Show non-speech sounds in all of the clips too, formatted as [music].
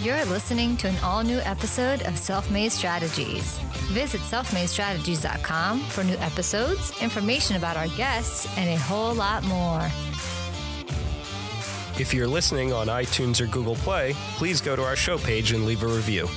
You're listening to an all new episode of Self Made Strategies. Visit selfmadestrategies.com for new episodes, information about our guests, and a whole lot more. If you're listening on iTunes or Google Play, please go to our show page and leave a review.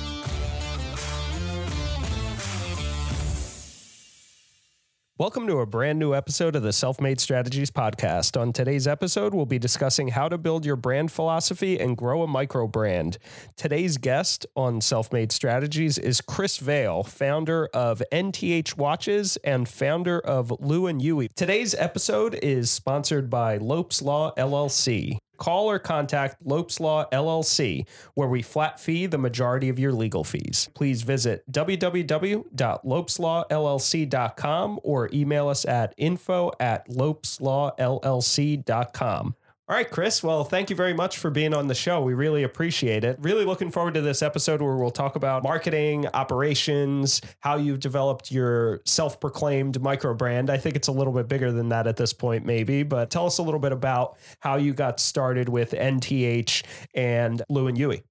Welcome to a brand new episode of the Self Made Strategies podcast. On today's episode, we'll be discussing how to build your brand philosophy and grow a micro brand. Today's guest on Self Made Strategies is Chris Vail, founder of NTH Watches and founder of Lew and Huey. Today's episode is sponsored by Lopes Law LLC call or contact Lopes Law LLC, where we flat fee the majority of your legal fees. Please visit www.lopeslawllc.com or email us at info at lopeslawllc.com. All right, Chris. Well, thank you very much for being on the show. We really appreciate it. Really looking forward to this episode where we'll talk about marketing, operations, how you've developed your self proclaimed micro brand. I think it's a little bit bigger than that at this point, maybe, but tell us a little bit about how you got started with NTH and Lew and Huey.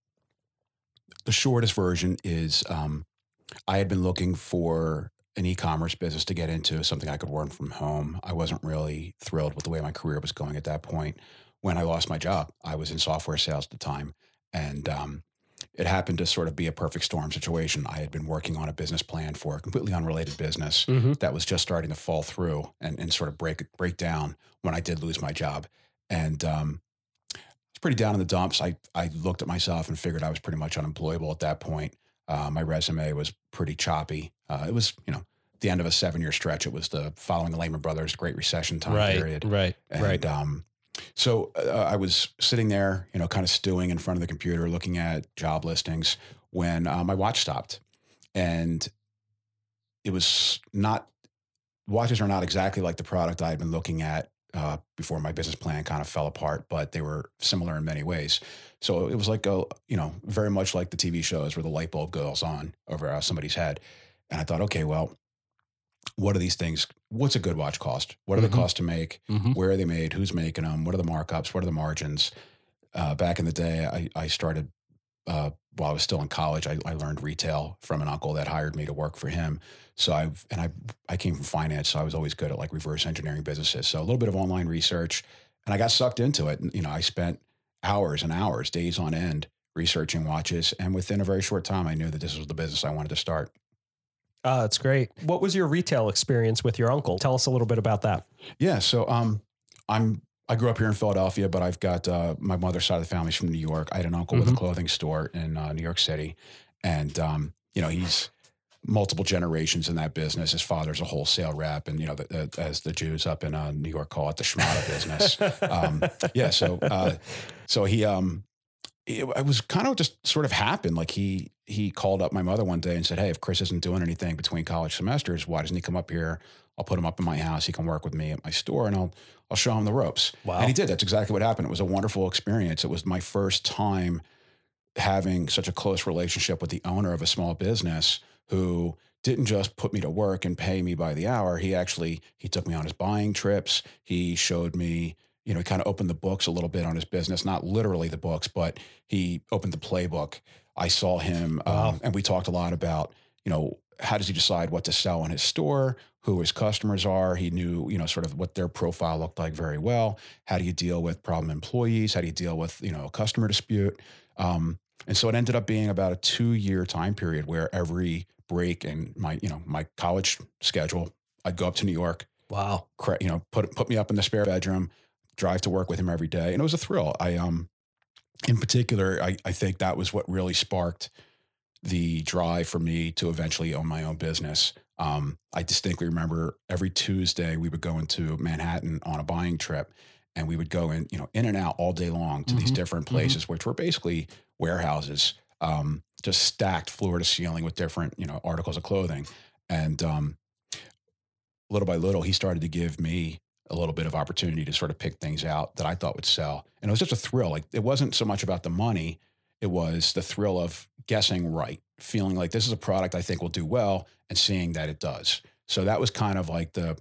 The shortest version is um, I had been looking for an e-commerce business to get into, something I could work from home. I wasn't really thrilled with the way my career was going at that point when I lost my job. I was in software sales at the time. And um, it happened to sort of be a perfect storm situation. I had been working on a business plan for a completely unrelated business mm-hmm. that was just starting to fall through and, and sort of break break down when I did lose my job. And um, I was pretty down in the dumps. I, I looked at myself and figured I was pretty much unemployable at that point. Uh, my resume was pretty choppy. Uh, it was, you know, the end of a seven year stretch. It was the following the Lehman Brothers Great Recession time right, period. Right, and, right. Um, so uh, I was sitting there, you know, kind of stewing in front of the computer, looking at job listings when uh, my watch stopped, and it was not. Watches are not exactly like the product I had been looking at uh, before my business plan kind of fell apart, but they were similar in many ways. So it was like a, you know, very much like the TV shows where the light bulb goes on over uh, somebody's head. And I thought, okay, well, what are these things? What's a good watch cost? What are mm-hmm. the costs to make? Mm-hmm. Where are they made? Who's making them? What are the markups? What are the margins? Uh, back in the day, I, I started uh, while I was still in college. I, I, learned retail from an uncle that hired me to work for him. So I and I I came from finance, so I was always good at like reverse engineering businesses. So a little bit of online research, and I got sucked into it. And you know, I spent hours and hours, days on end, researching watches, and within a very short time, I knew that this was the business I wanted to start. Oh, that's great. What was your retail experience with your uncle? Tell us a little bit about that. Yeah, so um, I'm I grew up here in Philadelphia, but I've got uh, my mother's side of the family's from New York. I had an uncle mm-hmm. with a mm-hmm. clothing store in uh, New York City, and um, you know he's multiple generations in that business. His father's a wholesale rep, and you know, the, the, as the Jews up in uh, New York call it, the schmata business. um, yeah, so uh, so he um, it, it, was kind of just sort of happened. Like he he called up my mother one day and said, "Hey, if Chris isn't doing anything between college semesters, why doesn't he come up here? I'll put him up in my house. He can work with me at my store, and I'll I'll show him the ropes." Wow. And he did. That's exactly what happened. It was a wonderful experience. It was my first time having such a close relationship with the owner of a small business who didn't just put me to work and pay me by the hour. He actually he took me on his buying trips. He showed me you know, he kind of opened the books a little bit on his business, not literally the books, but he opened the playbook. I saw him, um, wow. um, and we talked a lot about, you know, how does he decide what to sell in his store, who his customers are. He knew, you know, sort of what their profile looked like very well. How do you deal with problem employees? How do you deal with, you know, a customer dispute? Um, and so it ended up being about a two year time period where every break in my, you know, my college schedule, I'd go up to New York. Wow. You know, put put me up in the spare bedroom, drive to work with him every day. And it was a thrill. I, um, in particular, I, I think that was what really sparked the drive for me to eventually own my own business. Um, I distinctly remember every Tuesday we would go into Manhattan on a buying trip and we would go in, you know, in and out all day long to mm-hmm. these different mm-hmm. places, mm-hmm. which were basically warehouses, um, just stacked floor to ceiling with different, you know, articles of clothing. And um, little by little, he started to give me a little bit of opportunity to sort of pick things out that I thought would sell. And it was just a thrill. Like it wasn't so much about the money, it was the thrill of guessing right, feeling like this is a product I think will do well and seeing that it does. So that was kind of like the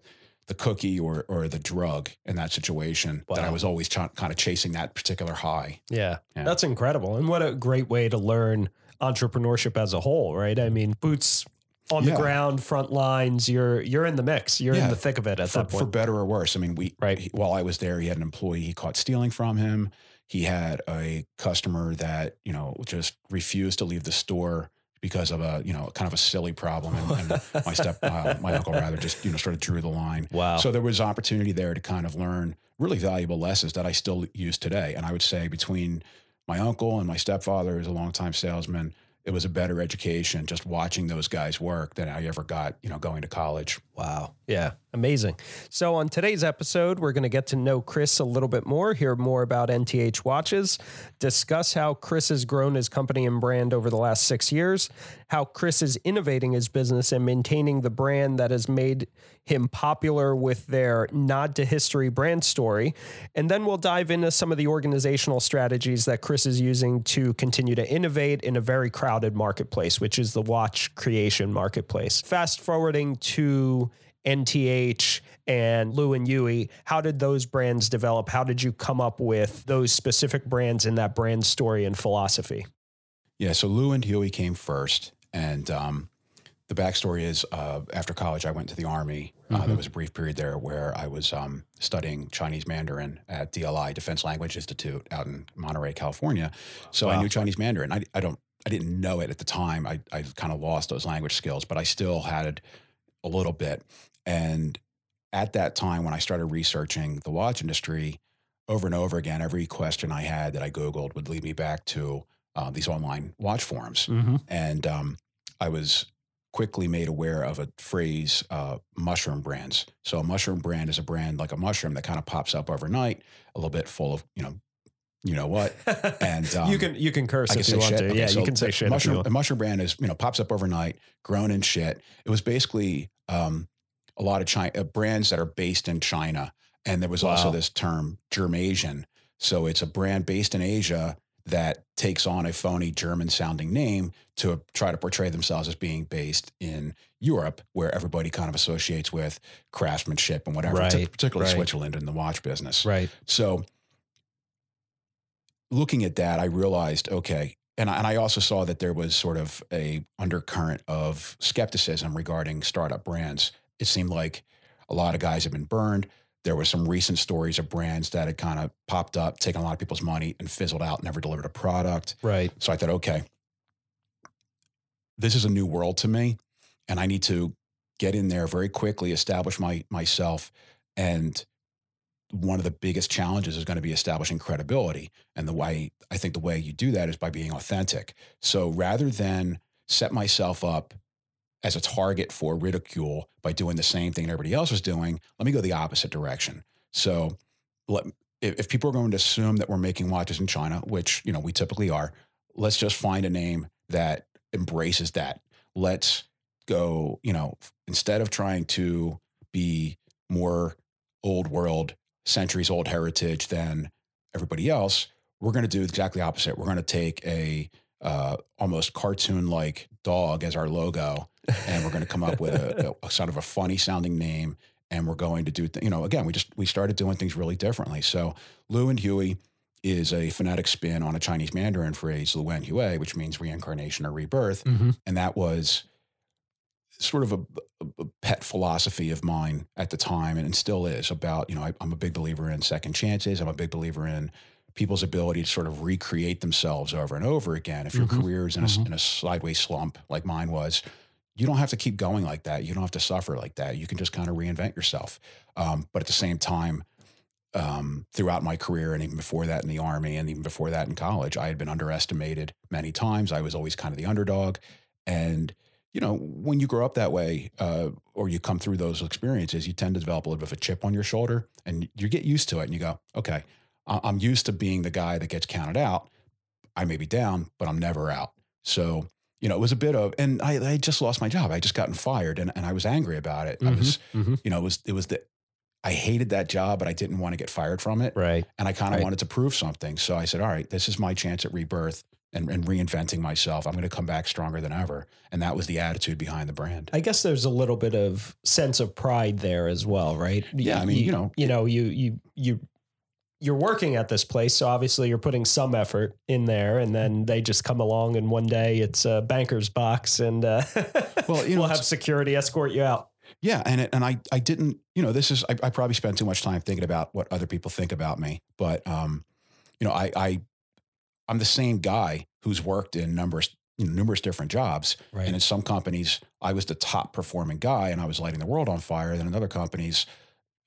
the cookie or or the drug in that situation that I was always ch- kind of chasing that particular high. Yeah. Yeah. That's incredible. And what a great way to learn entrepreneurship as a whole, right? I mean, boots on the ground, front lines, you're you're in the mix. You're in the thick of it at for, that for better or worse. I mean, we Right. he- while I was there, he had an employee he caught stealing from him. He had a customer that you know just refused to leave the store because of a you know kind of a silly problem, and, and [laughs] my step uh, my uncle rather just you know sort of drew the line. Wow. So there was opportunity there to kind of learn really valuable lessons that I still use today. And I would say between my uncle and my stepfather, who's a longtime salesman, it was a better education just watching those guys work than I ever got, you know, going to college. Wow. Yeah. Amazing. So, on today's episode, we're going to get to know Chris a little bit more, hear more about NTH watches, discuss how Chris has grown his company and brand over the last six years, how Chris is innovating his business and maintaining the brand that has made him popular with their nod to history brand story. And then we'll dive into some of the organizational strategies that Chris is using to continue to innovate in a very crowded marketplace, which is the watch creation marketplace. Fast forwarding to NTH and Lew and Huey, how did those brands develop? How did you come up with those specific brands in that brand story and philosophy? Yeah, so Lew and Huey came first, and um, the backstory is uh, after college, I went to the army. Uh, there was a brief period there where I was um, studying Chinese Mandarin at DLI Defense Language Institute out in Monterey, California. So I knew Chinese Mandarin. I, I don't, I didn't know it at the time. I, I kind of lost those language skills, but I still had a little bit. And at that time, when I started researching the watch industry, over and over again, every question I had that I Googled would lead me back to uh, these online watch forums. Mm-hmm. And um, I was quickly made aware of a phrase, uh, mushroom brands. So a mushroom brand is a brand like a mushroom that kind of pops up overnight, a little bit full of, you know, you know what? And um, [laughs] you can you can curse I can if say you want shit. to. Okay, yeah, so you can say shit. Mushroom, a mushroom brand is, you know, pops up overnight, grown in shit. It was basically um, a lot of China uh, brands that are based in China. And there was also this term Germasian. So it's a brand based in Asia that takes on a phony German sounding name to try to portray themselves as being based in Europe, where everybody kind of associates with craftsmanship and whatever, Right, particularly right. Switzerland and the watch business. Right. So looking at that, I realized, okay, and I, and I also saw that there was sort of a undercurrent of skepticism regarding startup brands. It seemed like a lot of guys had been burned. There were some recent stories of brands that had kind of popped up, taken a lot of people's money and fizzled out, never delivered a product. Right. So I thought, okay, this is a new world to me, and I need to get in there very quickly, establish my myself, and one of the biggest challenges is going to be establishing credibility. And the way I think the way you do that is by being authentic. So rather than set myself up as a target for ridicule by doing the same thing everybody else was doing, let me go the opposite direction. So let, if, if people are going to assume that we're making watches in China, which you know we typically are, let's just find a name that embraces that. Let's go, you know, instead of trying to be more old world, centuries old heritage than everybody else, we're going to do exactly opposite. We're going to take a uh, almost cartoon like dog as our logo, and we're going to come up with a, a, sort of a funny sounding name. And we're going to do, th- you know, again, we just we started doing things really differently. So Lew and Huey is a phonetic spin on a Chinese Mandarin phrase, Luen Huey, which means reincarnation or rebirth. Mm-hmm. And that was sort of a, a pet philosophy of mine at the time and, still is about, you know, I, I'm a big believer in second chances. I'm a big believer in people's ability to sort of recreate themselves over and over again. If your Mhm. career is in a, Mhm. in a sideways slump like mine was, you don't have to keep going like that. You don't have to suffer like that. You can just kind of reinvent yourself. Um, but at the same time, um, throughout my career and even before that in the army and even before that in college, I had been underestimated many times. I was always kind of the underdog. And, you know, when you grow up that way uh, or you come through those experiences, you tend to develop a little bit of a chip on your shoulder and you get used to it and you go, okay, I'm used to being the guy that gets counted out. I may be down, but I'm never out. So, you know, it was a bit of, and I, I just lost my job. I just gotten fired and, and I was angry about it. I was, Mm-hmm. you know, it was, it was the, I hated that job, but I didn't want to get fired from it. Right. And I kind of Right. wanted to prove something. So I said, all right, this is my chance at rebirth. and, and reinventing myself. I'm going to come back stronger than ever. And that was the attitude behind the brand. I guess there's a little bit of sense of pride there as well, right? Yeah, I mean, you know- you know, you you you you're working at this place, so obviously you're putting some effort in there, and then they just come along, and one day it's a banker's box, and uh, [laughs] Well, you know, we'll have security escort you out. Yeah, and it, and I I didn't you know this is I, I probably spent too much time thinking about what other people think about me, but um, you know I I I'm the same guy who's worked in numbers you know, numerous different jobs, Right. and in some companies I was the top performing guy and I was lighting the world on fire. And in other companies,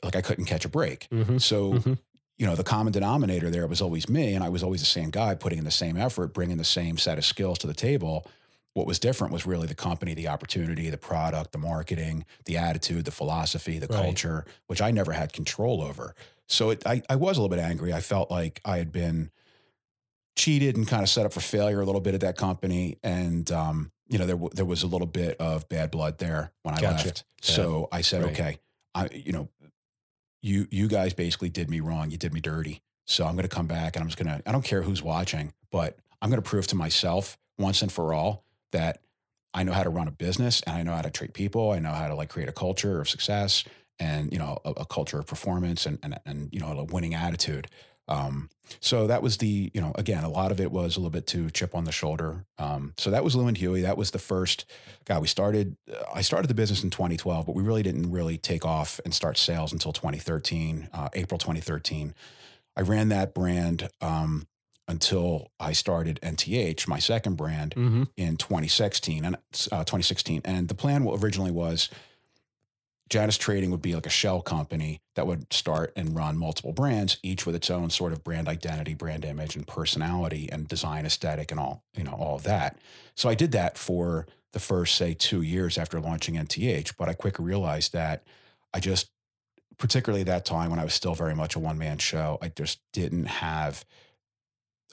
like I couldn't catch a break. Mm-hmm. So Mhm. You know the common denominator there was always me, and I was always the same guy putting in the same effort, bringing the same set of skills to the table. What was different was really the company, the opportunity, the product, the marketing, the attitude, the philosophy, the Right. culture, which I never had control over. So it, I, I was a little bit angry. I felt like I had been cheated and kind of set up for failure a little bit at that company. And, um, you know, there, w- there was a little bit of bad blood there when I Gotcha. left. Yeah. So I said, Right. okay, I, you know, you, you guys basically did me wrong. You did me dirty. So I'm going to come back and I'm just going to, I don't care who's watching, but I'm going to prove to myself once and for all that I know how to run a business and I know how to treat people. I know how to like create a culture of success and, you know, a, a culture of performance and, and, and, you know, a winning attitude. Um, so that was the, you know, again, a lot of it was a little bit to chip on the shoulder. Um, so that was Lew and Huey. That was the first, God, we started, uh, I started the business in 2012, but we really didn't really take off and start sales until 2013, uh, April 2013. I ran that brand um, until I started NTH, my second brand, Mm-hmm. in 2016 and uh, 2016. And the plan originally was Janis Trading would be like a shell company that would start and run multiple brands, each with its own sort of brand identity, brand image, and personality, and design aesthetic, and all you know, all of that. So I did that for the first, say, two years after launching NTH. But I quickly realized that I just, particularly at that time when I was still very much a one man show, I just didn't have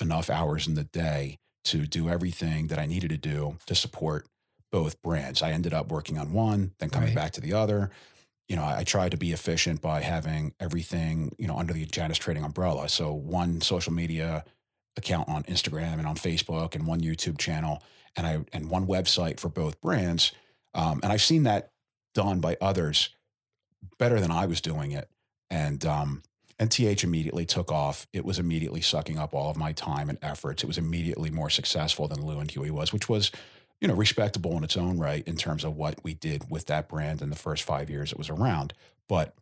enough hours in the day to do everything that I needed to do to support both brands. I ended up working on one, then coming Right. back to the other. You know, I, I tried to be efficient by having everything, you know, under the Janis Trading umbrella. So one social media account on Instagram and on Facebook and one YouTube channel and I and one website for both brands. Um, and I've seen that done by others better than I was doing it. And um, NTH immediately took off. It was immediately sucking up all of my time and efforts. It was immediately more successful than Lew and Huey was, which was, you know, respectable in its own right in terms of what we did with that brand in the first five years it was around. But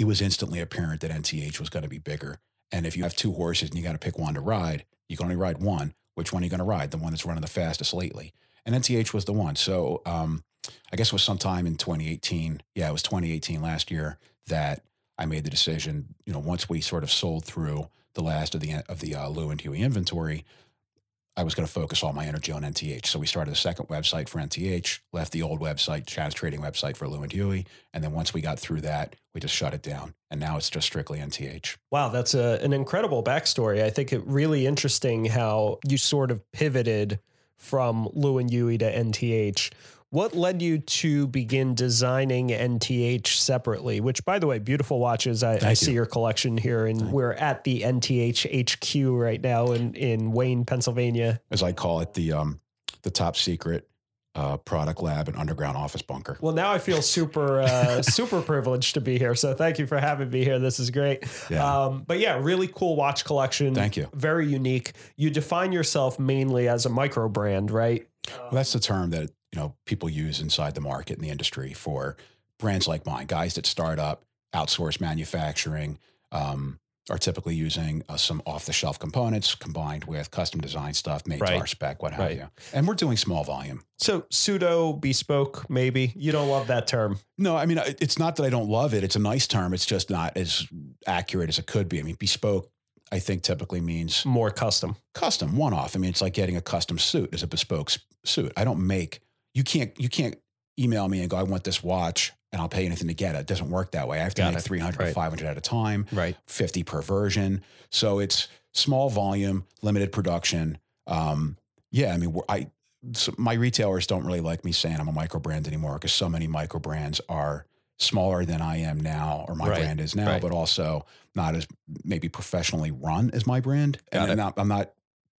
it was instantly apparent that NTH was going to be bigger. And if you have two horses and you got to pick one to ride, you can only ride one. Which one are you going to ride? The one that's running the fastest lately. And NTH was the one. So um, I guess it was sometime in 2018. Yeah, it was 2018 last year that I made the decision. You know, once we sort of sold through the last of the of the uh, Lew and Huey inventory, I was going to focus all my energy on NTH. So we started a second website for NTH, left the old website, Chad's trading website for Lew and Huey, and then once we got through that, we just shut it down. And now it's just strictly NTH. Wow, that's a, an incredible backstory. I think it really interesting how you sort of pivoted from Lew and Huey to NTH. What led you to begin designing NTH separately? Which, by the way, beautiful watches. I, I Thank see your collection here, and we're at the NTH HQ right now in in Wayne, Pennsylvania. As I call it, the um, the top secret uh, product lab and underground office bunker. Well, now I feel super uh, [laughs] super privileged to be here. So thank you for having me here. This is great. Yeah. Um, but yeah, really cool watch collection. Thank you. Very unique. You define yourself mainly as a micro brand, right? Well, that's the term that you know people use inside the market in the industry for brands like mine, guys that start up, outsource manufacturing, um, are typically using uh, some off-the-shelf components combined with custom design stuff made to our spec, what have Right. you. And we're doing small volume. So pseudo bespoke, maybe you don't love that term. No, I mean it's not that I don't love it. It's a nice term. It's just not as accurate as it could be. I mean, bespoke, I think typically means More custom. custom, one off. I mean, it's like getting a custom suit as a bespoke suit. I don't make you can't you can't email me and go, I want this watch and I'll pay anything to get it. It doesn't work that way. I have to Got make it. 300 Right. or 500 at a time, Right. 50 per version. So it's small volume, limited production. Um, yeah, I mean, I so my retailers don't really like me saying I'm a micro brand anymore because so many micro brands are smaller than I am now, or my Right. brand is now, Right. but also not as maybe professionally run as my brand. Got and. I'm not, I'm not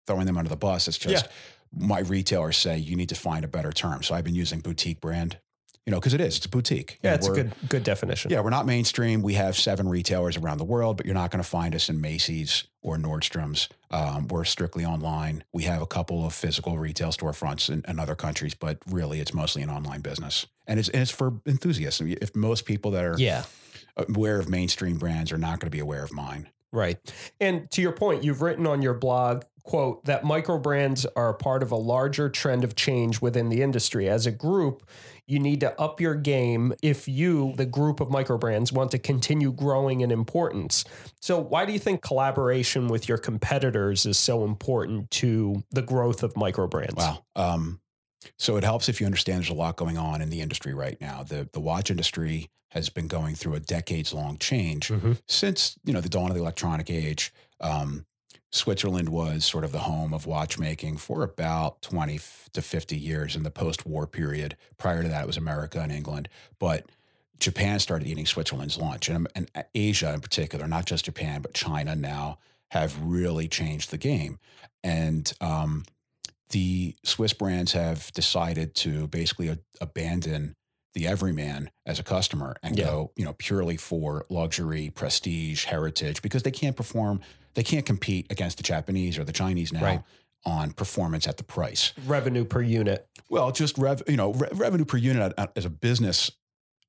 throwing them under the bus. It's just my retailers say you need to find a better term. So I've been using boutique brand, you know, because it is. It's a boutique. Yeah, know, it's a good good definition. Yeah, we're not mainstream. We have seven retailers around the world, but you're not going to find us in Macy's or Nordstrom's. Um, we're strictly online. We have a couple of physical retail storefronts in, in other countries, but really it's mostly an online business. And it's, and it's for enthusiasts. If most people that are Yeah. aware of mainstream brands are not going to be aware of mine. Right. And to your point, you've written on your blog, quote, that micro brands are part of a larger trend of change within the industry. As a group, you need to up your game if you, the group of micro brands, want to continue growing in importance. So, why do you think collaboration with your competitors is so important to the growth of micro brands? Wow. Um, so it helps if you understand there's a lot going on in the industry right now. The the watch industry has been going through a decades long change Mhm. since you know the dawn of the electronic age. Um, Switzerland was sort of the home of watchmaking for about 20 to 50 years in the post war period. Prior to that, it was America and England. But Japan started eating Switzerland's lunch, and, and Asia in particular, not just Japan, but China now have really changed the game. And um, the Swiss brands have decided to basically a- abandon the everyman as a customer and Yeah. go, you know, purely for luxury, prestige, heritage, because they can't perform, they can't compete against the Japanese or the Chinese now Right. on performance at the price. Revenue per unit. Well, just rev, you know, re- revenue per unit as a business,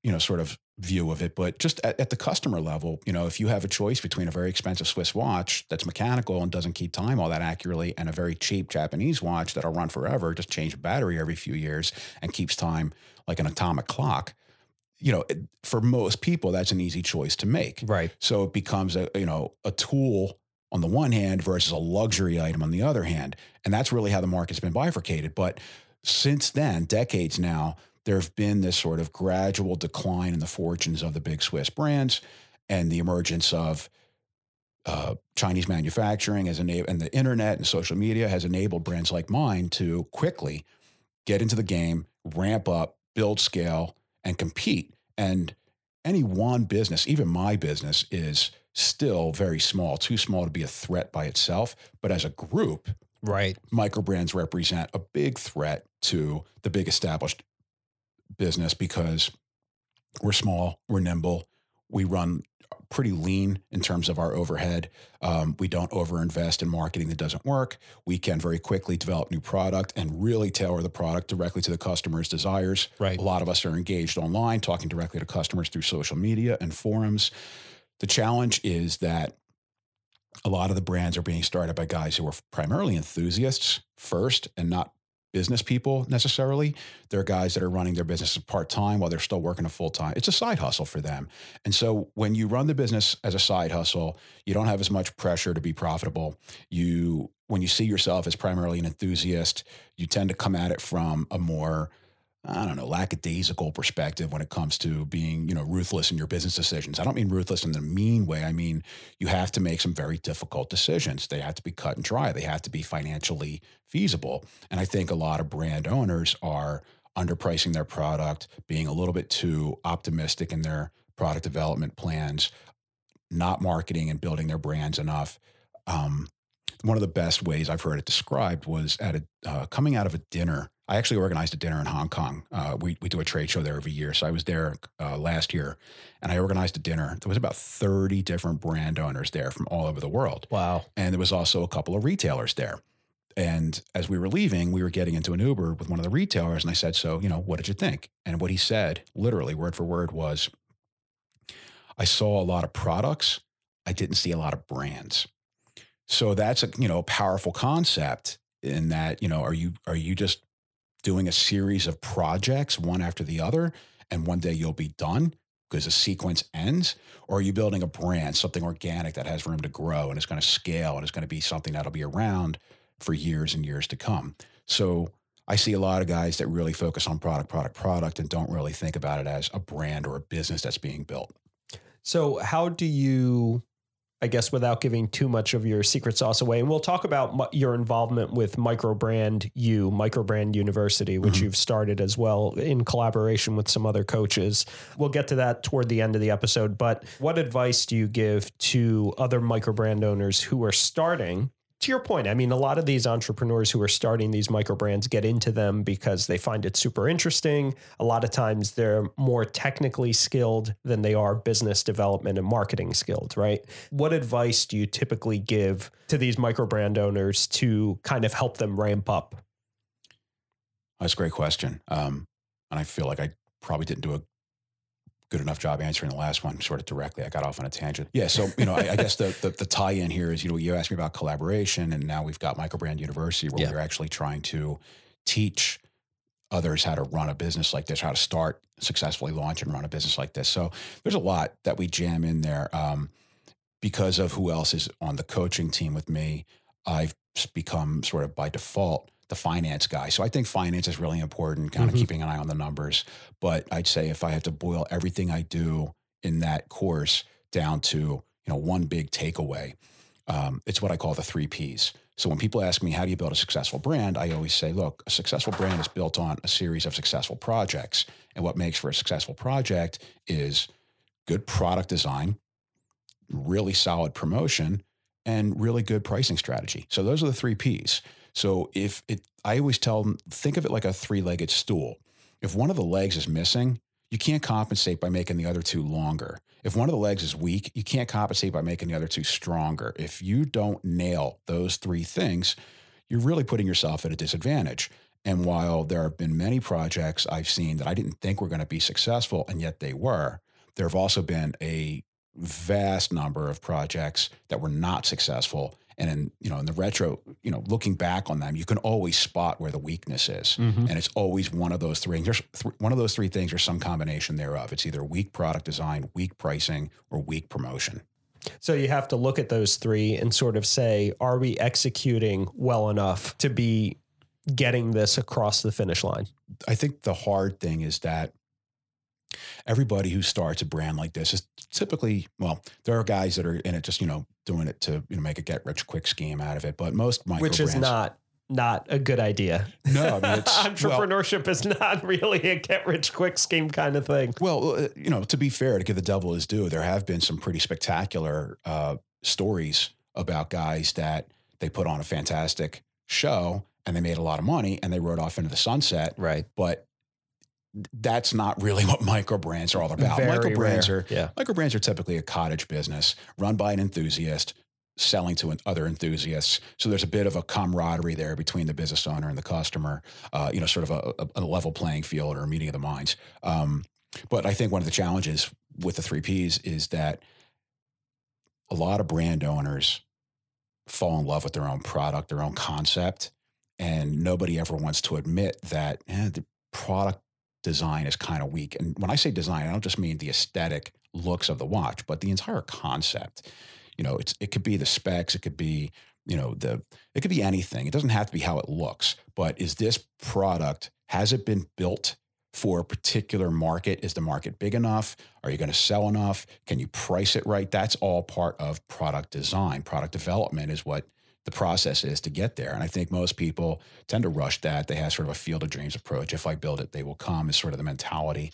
you know, sort of view of it, but just at, at the customer level, you know, if you have a choice between a very expensive Swiss watch that's mechanical and doesn't keep time all that accurately, and a very cheap Japanese watch that'll run forever, just change a battery every few years and keeps time like an atomic clock, you know, it, for most people, that's an easy choice to make. Right. So it becomes a you know a tool on the one hand versus a luxury item on the other hand, and that's really how the market's been bifurcated. But since then, decades now, there have been this sort of gradual decline in the fortunes of the big Swiss brands and the emergence of uh, Chinese manufacturing as enabled, and the internet and social media has enabled brands like mine to quickly get into the game, ramp up, build scale, and compete. And any one business, even my business, is still very small, too small to be a threat by itself. But as a group, Right. micro brands represent a big threat to the big established business because we're small, we're nimble, we run pretty lean in terms of our overhead. Um, we don't overinvest in marketing that doesn't work. We can very quickly develop new product and really tailor the product directly to the customer's desires. Right. A lot of us are engaged online, talking directly to customers through social media and forums. The challenge is that a lot of the brands are being started by guys who are primarily enthusiasts first and not business people necessarily. They're guys that are running their businesses part time while they're still working a full time. It's a side hustle for them. And so when you run the business as a side hustle, you don't have as much pressure to be profitable. You when you see yourself as primarily an enthusiast, you tend to come at it from a more I don't know, lackadaisical perspective when it comes to being, you know, ruthless in your business decisions. I don't mean ruthless in the mean way. I mean, you have to make some very difficult decisions. They have to be cut and dry. They have to be financially feasible. And I think a lot of brand owners are underpricing their product, being a little bit too optimistic in their product development plans, not marketing and building their brands enough. Um, one of the best ways I've heard it described was at a uh, coming out of a dinner. I actually organized a dinner in Hong Kong. Uh, we we do a trade show there every year, so I was there uh, last year, and I organized a dinner. There was about thirty different brand owners there from all over the world, Wow. and there was also a couple of retailers there. And as we were leaving, we were getting into an Uber with one of the retailers, and I said, "So, you know, what did you think?" And what he said, literally word for word, was, "I saw a lot of products. I didn't see a lot of brands." So that's a you know powerful concept in that you know are you are you just doing a series of projects one after the other, and one day you'll be done because the sequence ends, or are you building a brand, something organic that has room to grow and is going to scale and is going to be something that'll be around for years and years to come? So I see a lot of guys that really focus on product, product, product, and don't really think about it as a brand or a business that's being built. So, how do you, I guess, without giving too much of your secret sauce away, and we'll talk about your involvement with Microbrand U, Microbrand University, which Mhm. you've started as well in collaboration with some other coaches. We'll get to that toward the end of the episode. But what advice do you give to other microbrand owners who are starting? To your point, I mean, a lot of these entrepreneurs who are starting these micro brands get into them because they find it super interesting. A lot of times they're more technically skilled than they are business development and marketing skilled, right? What advice do you typically give to these micro brand owners to kind of help them ramp up? That's a great question. Um, and I feel like I probably didn't do a good enough job answering the last one sort of directly. I got off on a tangent. Yeah. So, you know, I, I guess the, the, the tie in here is, you know, you asked me about collaboration and now we've got Microbrand University where Yeah. we're actually trying to teach others how to run a business like this, how to start successfully launch and run a business like this. So there's a lot that we jam in there. Um, because of who else is on the coaching team with me, I've become sort of by default the finance guy. So I think finance is really important, kind Mhm. of keeping an eye on the numbers. But I'd say if I had to boil everything I do in that course down to you know one big takeaway, um, it's what I call the three Ps. So when people ask me how do you build a successful brand, I always say, look, a successful brand is built on a series of successful projects, and what makes for a successful project is good product design, really solid promotion, and really good pricing strategy. So those are the three Ps. So if it, I always tell them, think of it like a three-legged stool. If one of the legs is missing, you can't compensate by making the other two longer. If one of the legs is weak, you can't compensate by making the other two stronger. If you don't nail those three things, you're really putting yourself at a disadvantage. And while there have been many projects I've seen that I didn't think were going to be successful, and yet they were, there have also been a vast number of projects that were not successful. And in you know in the retro, you know, looking back on them, you can always spot where the weakness is, Mhm. and it's always one of those three. And There's th- one of those three things, or some combination thereof. It's either weak product design, weak pricing, or weak promotion. So you have to look at those three and sort of say, are we executing well enough to be getting this across the finish line? I think the hard thing is that everybody who starts a brand like this is typically well, there are guys that are in it just you know doing it to you know make a get rich quick scheme out of it, but most micro Which is brands, not not a good idea. no, I mean it's [laughs] well, Entrepreneurship is not really a get rich quick scheme kind of thing. Well, uh, you know, to be fair, to give the devil his due, there have been some pretty spectacular uh, stories about guys that they put on a fantastic show and they made a lot of money and they rode off into the sunset. Right. But that's not really what micro brands are all about. Very micro brands are Yeah. micro brands are typically a cottage business run by an enthusiast selling to an- other enthusiasts. So there's a bit of a camaraderie there between the business owner and the customer. Uh, you know, sort of a, a, a level playing field or a meeting of the minds. Um, but I think one of the challenges with the three Ps is that a lot of brand owners fall in love with their own product, their own concept, and nobody ever wants to admit that eh, the product design is kind of weak. And when I say design, I don't just mean the aesthetic looks of the watch, but the entire concept. You know, it's it could be the specs, it could be you know the it could be anything. It doesn't have to be how it looks, but is this product has it been built for a particular market? Is the market big enough? Are you going to sell enough? Can you price it right? That's all part of product design. Product development is what the process is to get there. And I think most people tend to rush that. They have sort of a field of dreams approach. If I build it, they will come, is sort of the mentality.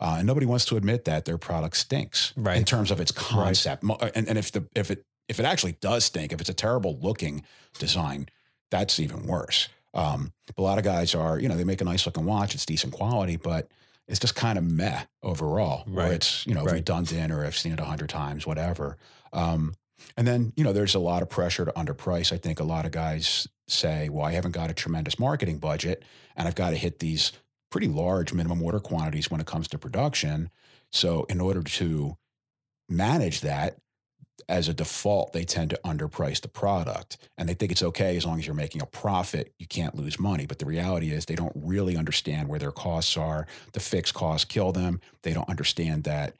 Uh, and nobody wants to admit that their product stinks Right. in terms of its concept. Mo- And, and if the if it if it actually does stink, if it's a terrible looking design, that's even worse. Um, a lot of guys are, you know, they make a nice looking watch, it's decent quality, but it's just kind of meh overall. Or Right. it's, you know, Right. redundant or I've seen it a hundred times, whatever. Um, and then, you know, there's a lot of pressure to underprice. I think a lot of guys say, well, I haven't got a tremendous marketing budget and I've got to hit these pretty large minimum order quantities when it comes to production. So, in order to manage that, as a default, they tend to underprice the product and they think it's okay as long as you're making a profit, you can't lose money. But the reality is, they don't really understand where their costs are. The fixed costs kill them. They don't understand that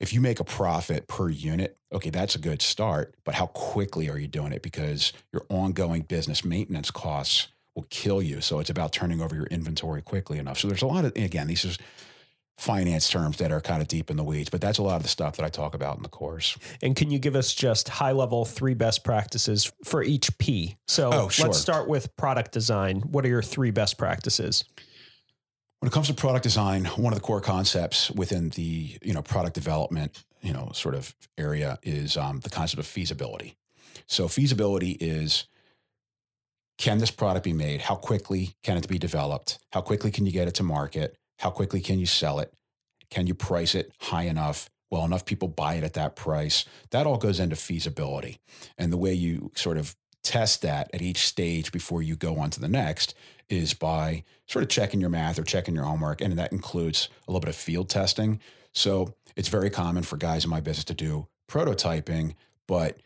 if you make a profit per unit, okay, that's a good start. But how quickly are you doing it? Because your ongoing business maintenance costs will kill you. So it's about turning over your inventory quickly enough. So there's a lot of, again, these is finance terms that are kind of deep in the weeds, but that's a lot of the stuff that I talk about in the course. And can you give us just high level three best practices for each P? So Oh, sure. let's start with product design. What are your three best practices? When it comes to product design, one of the core concepts within the you know product development you know sort of area is um, the concept of feasibility. So feasibility is can this product be made? How quickly can it be developed? How quickly can you get it to market? How quickly can you sell it? Can you price it high enough? Well, enough people buy it at that price. That all goes into feasibility. And the way you sort of test that at each stage before you go on to the next is by sort of checking your math or checking your homework. And that includes a little bit of field testing. So it's very common for guys in my business to do prototyping, but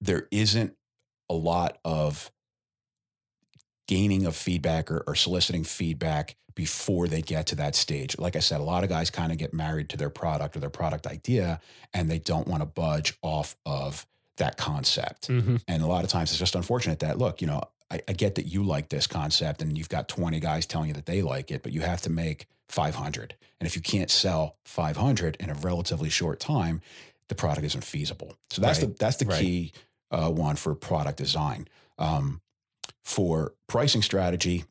there isn't a lot of gaining of feedback or, or, soliciting feedback before they get to that stage. Like I said, a lot of guys kind of get married to their product or their product idea and they don't want to budge off of that concept. Mm-hmm. And a lot of times it's just unfortunate that, look, you know, I, I, get that you like this concept and you've got 20 guys telling you that they like it, but you have to make 500. And if you can't sell 500 in a relatively short time, the product isn't feasible. So that's right. the that's the right. key uh, one for product design. Um, for pricing strategy,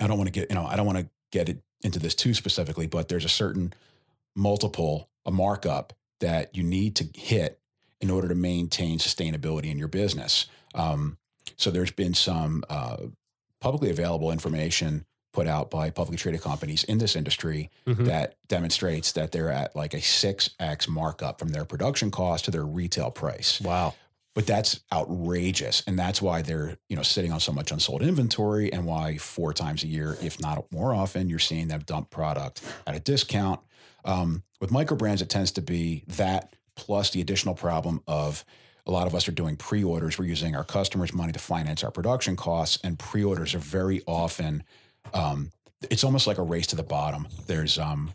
I don't want to get you know I don't want to get it into this too specifically, but there's a certain multiple, a markup that you need to hit in order to maintain sustainability in your business. Um, so there's been some uh, publicly available information put out by publicly traded companies in this industry mm-hmm. that demonstrates that they're at like a 6x markup from their production cost to their retail price. Wow. But that's outrageous. And that's why they're, you know, sitting on so much unsold inventory and why four times a year, if not more often, you're seeing them dump product at a discount. Um, with micro brands, it tends to be that plus the additional problem of a lot of us are doing pre-orders. We're using our customers' money to finance our production costs, and pre-orders are very often. Um, it's almost like a race to the bottom. There's um,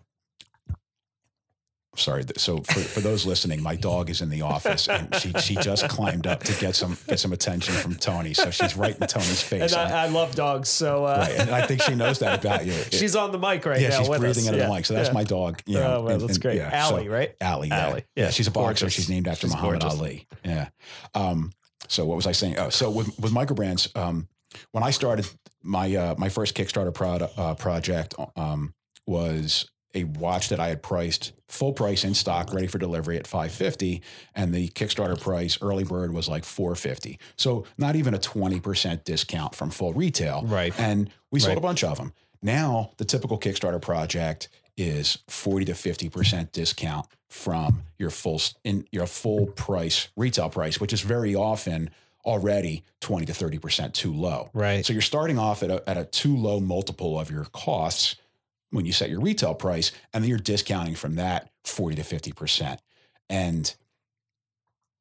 sorry. So for, for those listening, my dog is in the office and she, she just climbed up to get some get some attention from Tony. So she's right in Tony's face. And I, I love dogs, so uh, right. and I think she knows that about you. [laughs] she's on the mic right yeah, now. she's breathing us. into yeah. the mic. So that's yeah. my dog. You know, oh, well, that's and, great. Yeah, Allie, so, right? Allie. Yeah. Allie. Yeah, she's a boxer. Gorgeous. She's named after she's Muhammad gorgeous. Ali. Yeah. Um, so what was I saying? Oh, so with with microbrands, um, when I started my uh, my first Kickstarter product uh, project um, was a watch that I had priced full price in stock, ready for delivery at 550, and the Kickstarter price early bird was like 450. So not even a 20% discount from full retail. Right. And we sold right. a bunch of them. Now the typical Kickstarter project is 40 to 50% discount from your full in your full price retail price, which is very often already 20 to 30% too low. Right. So you're starting off at a, at a too low multiple of your costs when you set your retail price, and then you're discounting from that 40 to 50%. And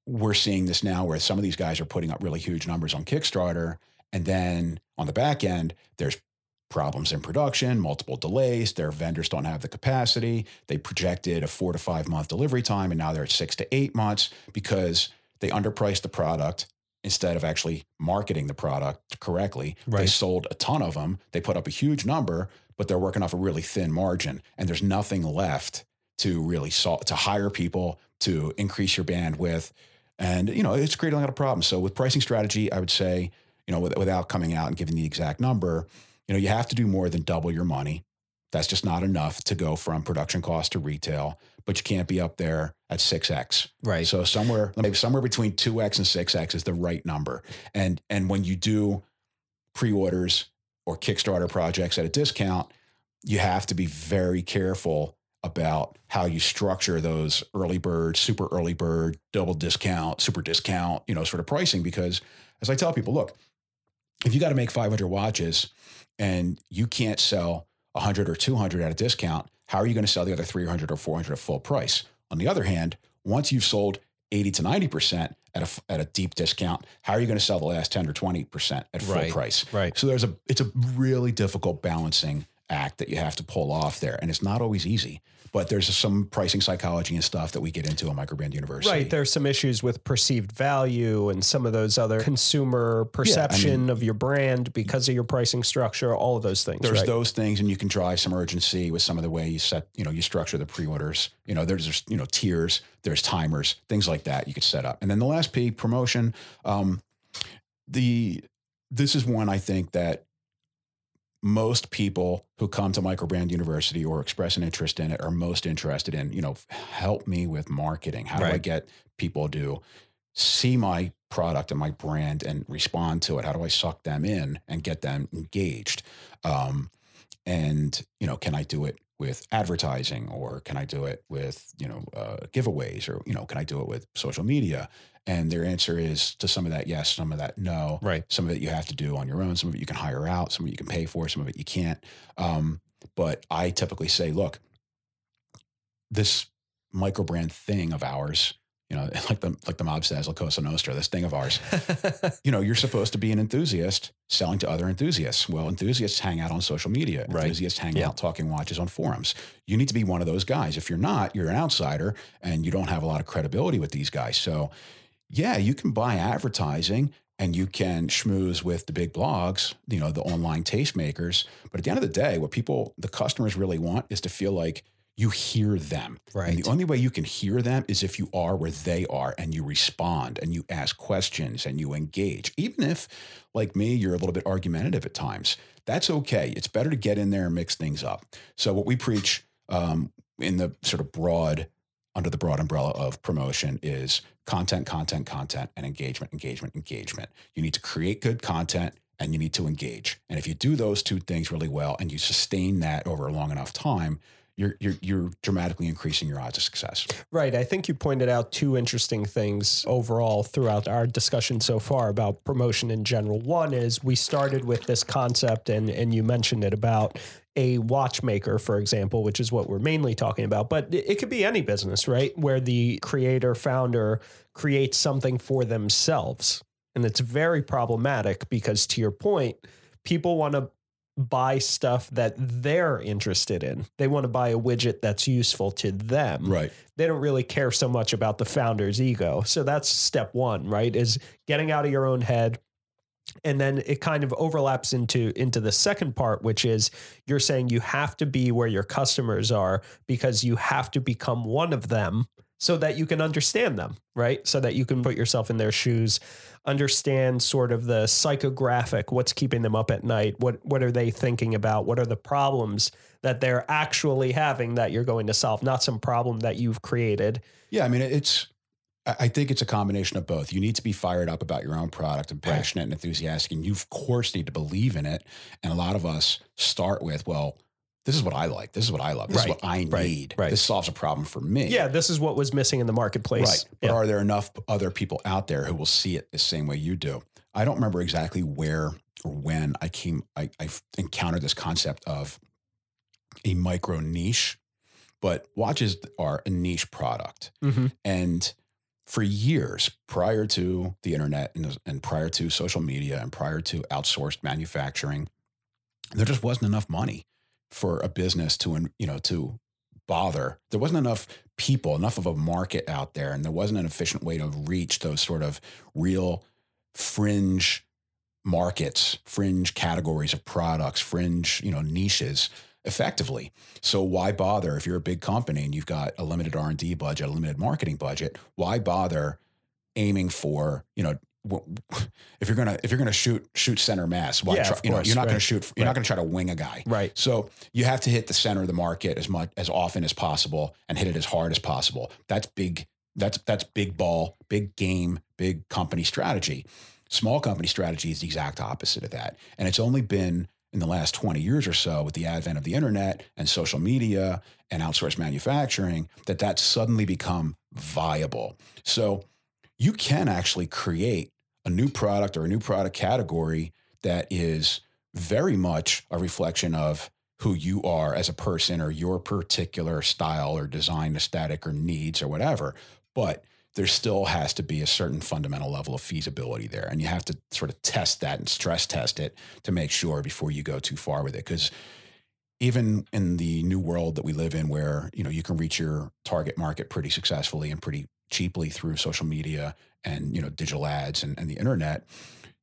we're seeing this now where some of these guys are putting up really huge numbers on Kickstarter. And then on the back end, there's problems in production, multiple delays. Their vendors don't have the capacity. They projected a four to five month delivery time, and now they're at six to eight months because they underpriced the product instead of actually marketing the product correctly. Right. They sold a ton of them. They put up a huge number, but they're working off a really thin margin, and there's nothing left to really solve, to hire people to increase your bandwidth, and you know it's creating a lot of problems. So with pricing strategy, I would say you know without coming out and giving the exact number, you know you have to do more than double your money. That's just not enough to go from production cost to retail, but you can't be up there at 6x. Right. So somewhere maybe somewhere between 2x and 6x is the right number. And and when you do pre-orders or Kickstarter projects at a discount, you have to be very careful about how you structure those early bird, super early bird, double discount, super discount, you know, sort of pricing. Because as I tell people, look, if you got to make 500 watches and you can't sell 100 or 200 at a discount, how are you going to sell the other 300 or 400 at full price? On the other hand, once you've sold 80 to 90% at a, at a deep discount, how are you going to sell the last 10 or 20% at full right, price? Right. So there's a, it's a really difficult balancing act that you have to pull off there. And it's not always easy, but there's some pricing psychology and stuff that we get into on Microbrand University. Right. There's some issues with perceived value and some of those other consumer perception yeah, I mean, of your brand because of your pricing structure, all of those things. There's right? those things, and you can drive some urgency with some of the way you set, you know, you structure the pre-orders. You know, there's, you know, tiers, there's timers, things like that you could set up. And then the last P, promotion. Um, the this is one I think that most people who come to microbrand university or express an interest in it are most interested in you know help me with marketing how right. do i get people to see my product and my brand and respond to it? How do I suck them in and get them engaged? Um, and you know, can I do it with advertising or can I do it with you know uh, giveaways or you know can I do it with social media? And their answer is to some of that yes, some of that no. Right. Some of it you have to do on your own. Some of it you can hire out. Some of it you can pay for. Some of it you can't. Um, but I typically say, look, this micro brand thing of ours, you know, [laughs] like the like the mob says, La Cosa Nostra, this thing of ours. [laughs] you know, you're supposed to be an enthusiast selling to other enthusiasts. Well, enthusiasts hang out on social media. Right. Enthusiasts hang Yeah. out talking watches on forums. You need to be one of those guys. If you're not, you're an outsider and you don't have a lot of credibility with these guys. So, yeah, you can buy advertising and you can schmooze with the big blogs, you know, the online tastemakers. But at the end of the day, what people, the customers really want is to feel like you hear them. And Right. the only way you can hear them is if you are where they are and you respond and you ask questions and you engage. Even if, like me, you're a little bit argumentative at times, that's okay. It's better to get in there and mix things up. So, what we preach um, in the sort of broad, under the broad umbrella of promotion is content, content, content, and engagement, engagement, engagement. You need to create good content and you need to engage. And if you do those two things really well and you sustain that over a long enough time, you're, you're, you're dramatically increasing your odds of success. Right. I think you pointed out two interesting things overall throughout our discussion so far about promotion in general. One is we started with this concept, and, and you mentioned it about a watchmaker, for example, which is what we're mainly talking about. But it could be any business, right? Where the creator, founder creates something for themselves. And it's very problematic because, to your point, people want to buy stuff that they're interested in. They want to buy a widget that's useful to them Right. they don't really care so much about the founder's ego. So that's step one, right? Is getting out of your own head. And then it kind of overlaps into into the second part, which is you're saying you have to be where your customers are because you have to become one of them so that you can understand them, right? So that you can put yourself in their shoes, understand sort of the psychographic, what's keeping them up at night, what what are they thinking about, what are the problems that they're actually having that you're going to solve, not some problem that you've created. Yeah. I mean, it's, I think it's a combination of both. You need to be fired up about your own product and passionate and enthusiastic. And you, of course, need to believe in it. And a lot of us start with, well, this is what I like. This is what I love. This Right, is what I need. right. This solves a problem for me. Yeah, this is what was missing in the marketplace. Right. But Yeah. are there enough other people out there who will see it the same way you do? I don't remember exactly where or when I came, I, I encountered this concept of a micro niche, but watches are a niche product. Mhm. And for years prior to the internet and, and prior to social media and prior to outsourced manufacturing, there just wasn't enough money for a business to, you know, to bother. There wasn't enough people, enough of a market out there, and there wasn't an efficient way to reach those sort of real fringe markets, fringe categories of products, fringe, you know, niches effectively. So why bother if you're a big company and you've got a limited R&D budget, a limited marketing budget, why bother aiming for, you know, [laughs] if you're going to if you're going to shoot shoot center mass, why Yeah, try, you know, course, you're not gonna shoot you're Right. not going to try to wing a guy. Right. So you have to hit the center of the market as much as often as possible and hit it as hard as possible. That's big. That's that's big ball, big game, big company strategy. Small company strategy is the exact opposite of that. And it's only been in the last 20 years or so with the advent of the internet and social media and outsourced manufacturing that that's suddenly become viable. So you can actually create a new product or a new product category that is very much a reflection of who you are as a person or your particular style or design aesthetic or needs or whatever. But there still has to be a certain fundamental level of feasibility there. And you have to sort of test that and stress test it to make sure before you go too far with it. Because even in the new world that we live in where, you know, you can reach your target market pretty successfully and pretty cheaply through social media and, you know, digital ads and, and the internet,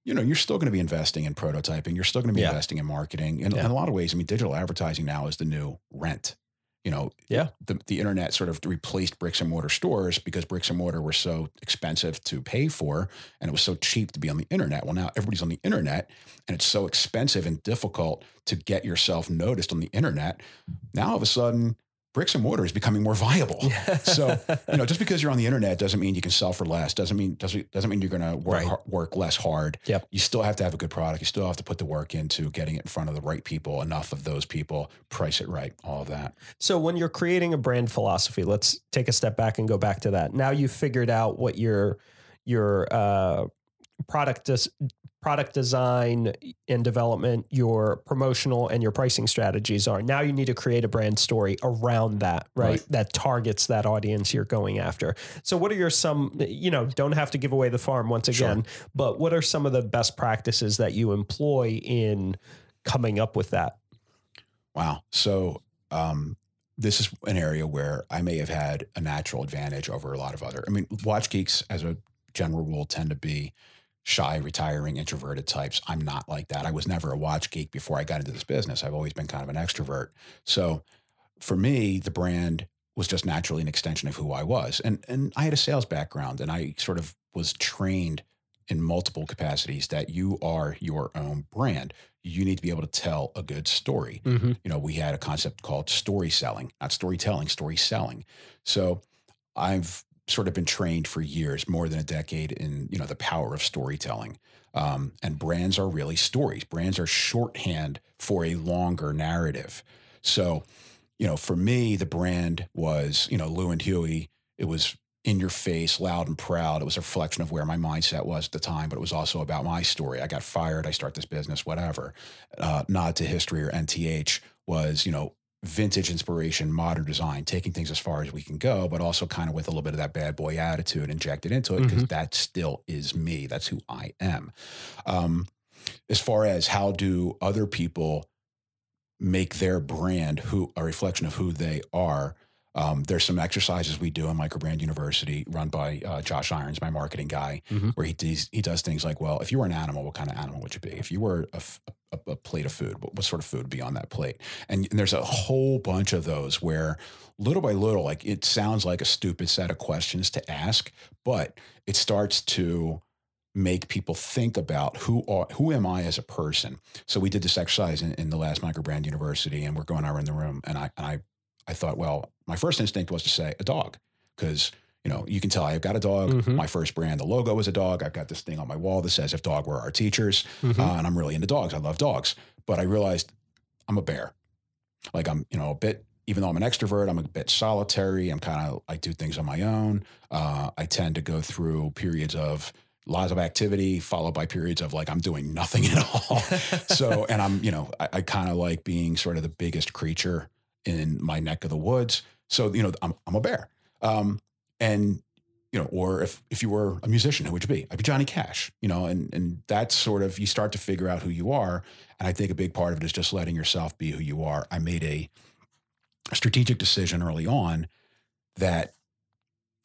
you know, you're still going to be investing in prototyping. You're still going to be Yeah. investing in marketing. And Yeah. in a lot of ways, I mean, digital advertising now is the new rent. You know, Yeah. the, the internet sort of replaced bricks and mortar stores because bricks and mortar were so expensive to pay for and it was so cheap to be on the internet. Well, now everybody's on the internet and it's so expensive and difficult to get yourself noticed on the internet. Now, all of a sudden, bricks and mortar is becoming more viable. so, you know, just because you're on the internet doesn't mean you can sell for less. Doesn't mean doesn't doesn't mean you're going to work Right. work less hard. Yep. You still have to have a good product. You still have to put the work into getting it in front of the right people, enough of those people, price it right, all of that. So when you're creating a brand philosophy, let's take a step back and go back to that. Now you've figured out what your your uh, product des- product design and development, your promotional and your pricing strategies are. Now you need to create a brand story around that, right? Right. That targets that audience you're going after. So what are your some you know, don't have to give away the farm once Sure. again, but what are some of the best practices that you employ in coming up with that? Wow. So um, this is an area where I may have had a natural advantage over a lot of other. I mean, watch geeks as a general rule tend to be shy, retiring, introverted types. I'm not like that. I was never a watch geek before I got into this business. I've always been kind of an extrovert. So for me, the brand was just naturally an extension of who I was. And and I had a sales background and I sort of was trained in multiple capacities that you are your own brand. You need to be able to tell a good story Mm-hmm. you know, we had a concept called story selling, not storytelling, story selling. So I've sort of been trained for years, more than a decade, in you know the power of storytelling. Um, and brands are really stories. Brands are shorthand for a longer narrative. So, you know, for me, the brand was you know Lew and Huey. It was in your face, loud and proud. It was a reflection of where my mindset was at the time, but it was also about my story. I got fired. I start this business, whatever. Uh, Nod to History or NTH was, you know, vintage inspiration, modern design, taking things as far as we can go, but also kind of with a little bit of that bad boy attitude injected into it because that still is me. That's who I am. Um, as far as how do other people make their brand who a reflection of who they are. Um, there's some exercises we do in Microbrand University, run by uh, Josh Irons, my marketing guy, Mhm. where he does, he does things like, well, if you were an animal, what kind of animal would you be? If you were a plate of food, what, what sort of food would be on that plate? And, and there's a whole bunch of those where little by little, like it sounds like a stupid set of questions to ask, but it starts to make people think about who are who am I as a person. So we did this exercise in, in the last microbrand university, and we're going around the room, and I and I I thought, well, my first instinct was to say a dog because you know you can tell I've got a dog. Mhm. My first brand, the logo is a dog. I've got this thing on my wall that says "If dog were our teachers," Mhm. uh, and I'm really into dogs. I love dogs, but I realized I'm a bear. Like I'm, you know, a bit. Even though I'm an extrovert, I'm a bit solitary. I'm kind of I do things on my own. Uh, I tend to go through periods of lots of activity, followed by periods of like I'm doing nothing [laughs] at all. so, and I'm, you know, I, I kind of like being sort of the biggest creature in my neck of the woods. So, you know, I'm I'm a bear. Um, and you know, or if if you were a musician, who would you be? I'd be Johnny Cash. You know, and and that's sort of you start to figure out who you are. And I think a big part of it is just letting yourself be who you are. I made a strategic decision early on that,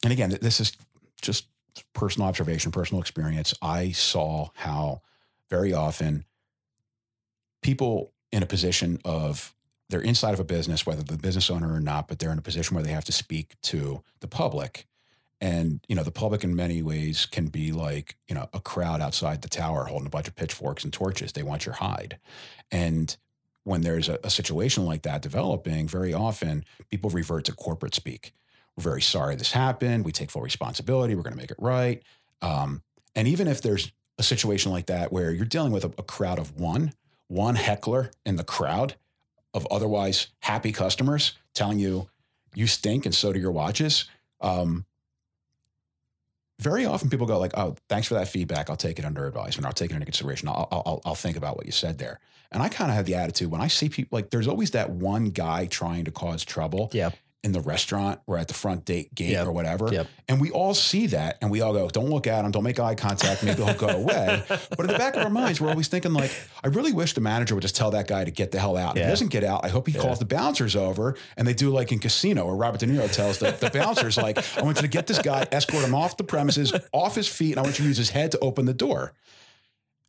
and again, this is just personal observation, personal experience. I saw how very often people in a position of they're inside of a business, whether the business owner or not, but they're in a position where they have to speak to the public. And, you know, the public in many ways can be like, you know, a crowd outside the tower holding a bunch of pitchforks and torches. They want your hide. And when there's a, a situation like that developing, very often people revert to corporate speak. We're very sorry this happened. We take full responsibility. We're going to make it right. Um, and even if there's a situation like that where you're dealing with a, a crowd of one, one heckler in the crowd of otherwise happy customers telling you you stink and so do your watches. Um, very often people go like, "Oh, thanks for that feedback. I'll take it under advisement. I'll take it into consideration. I'll I'll, I'll think about what you said there." And I kind of have the attitude when I see people like, there's always that one guy trying to cause trouble Yep. In the restaurant or at the front date gate Yep. or whatever. Yep. And we all see that and we all go, don't look at him, don't make eye contact, maybe he'll go [laughs] away. But in the back of our minds, we're always thinking like, I really wish the manager would just tell that guy to get the hell out. If he doesn't get out, I hope he Yeah. calls the bouncers over and they do like in Casino where Robert De Niro tells the, the bouncers like, I want you to get this guy, escort him off the premises, off his feet, and I want you to use his head to open the door.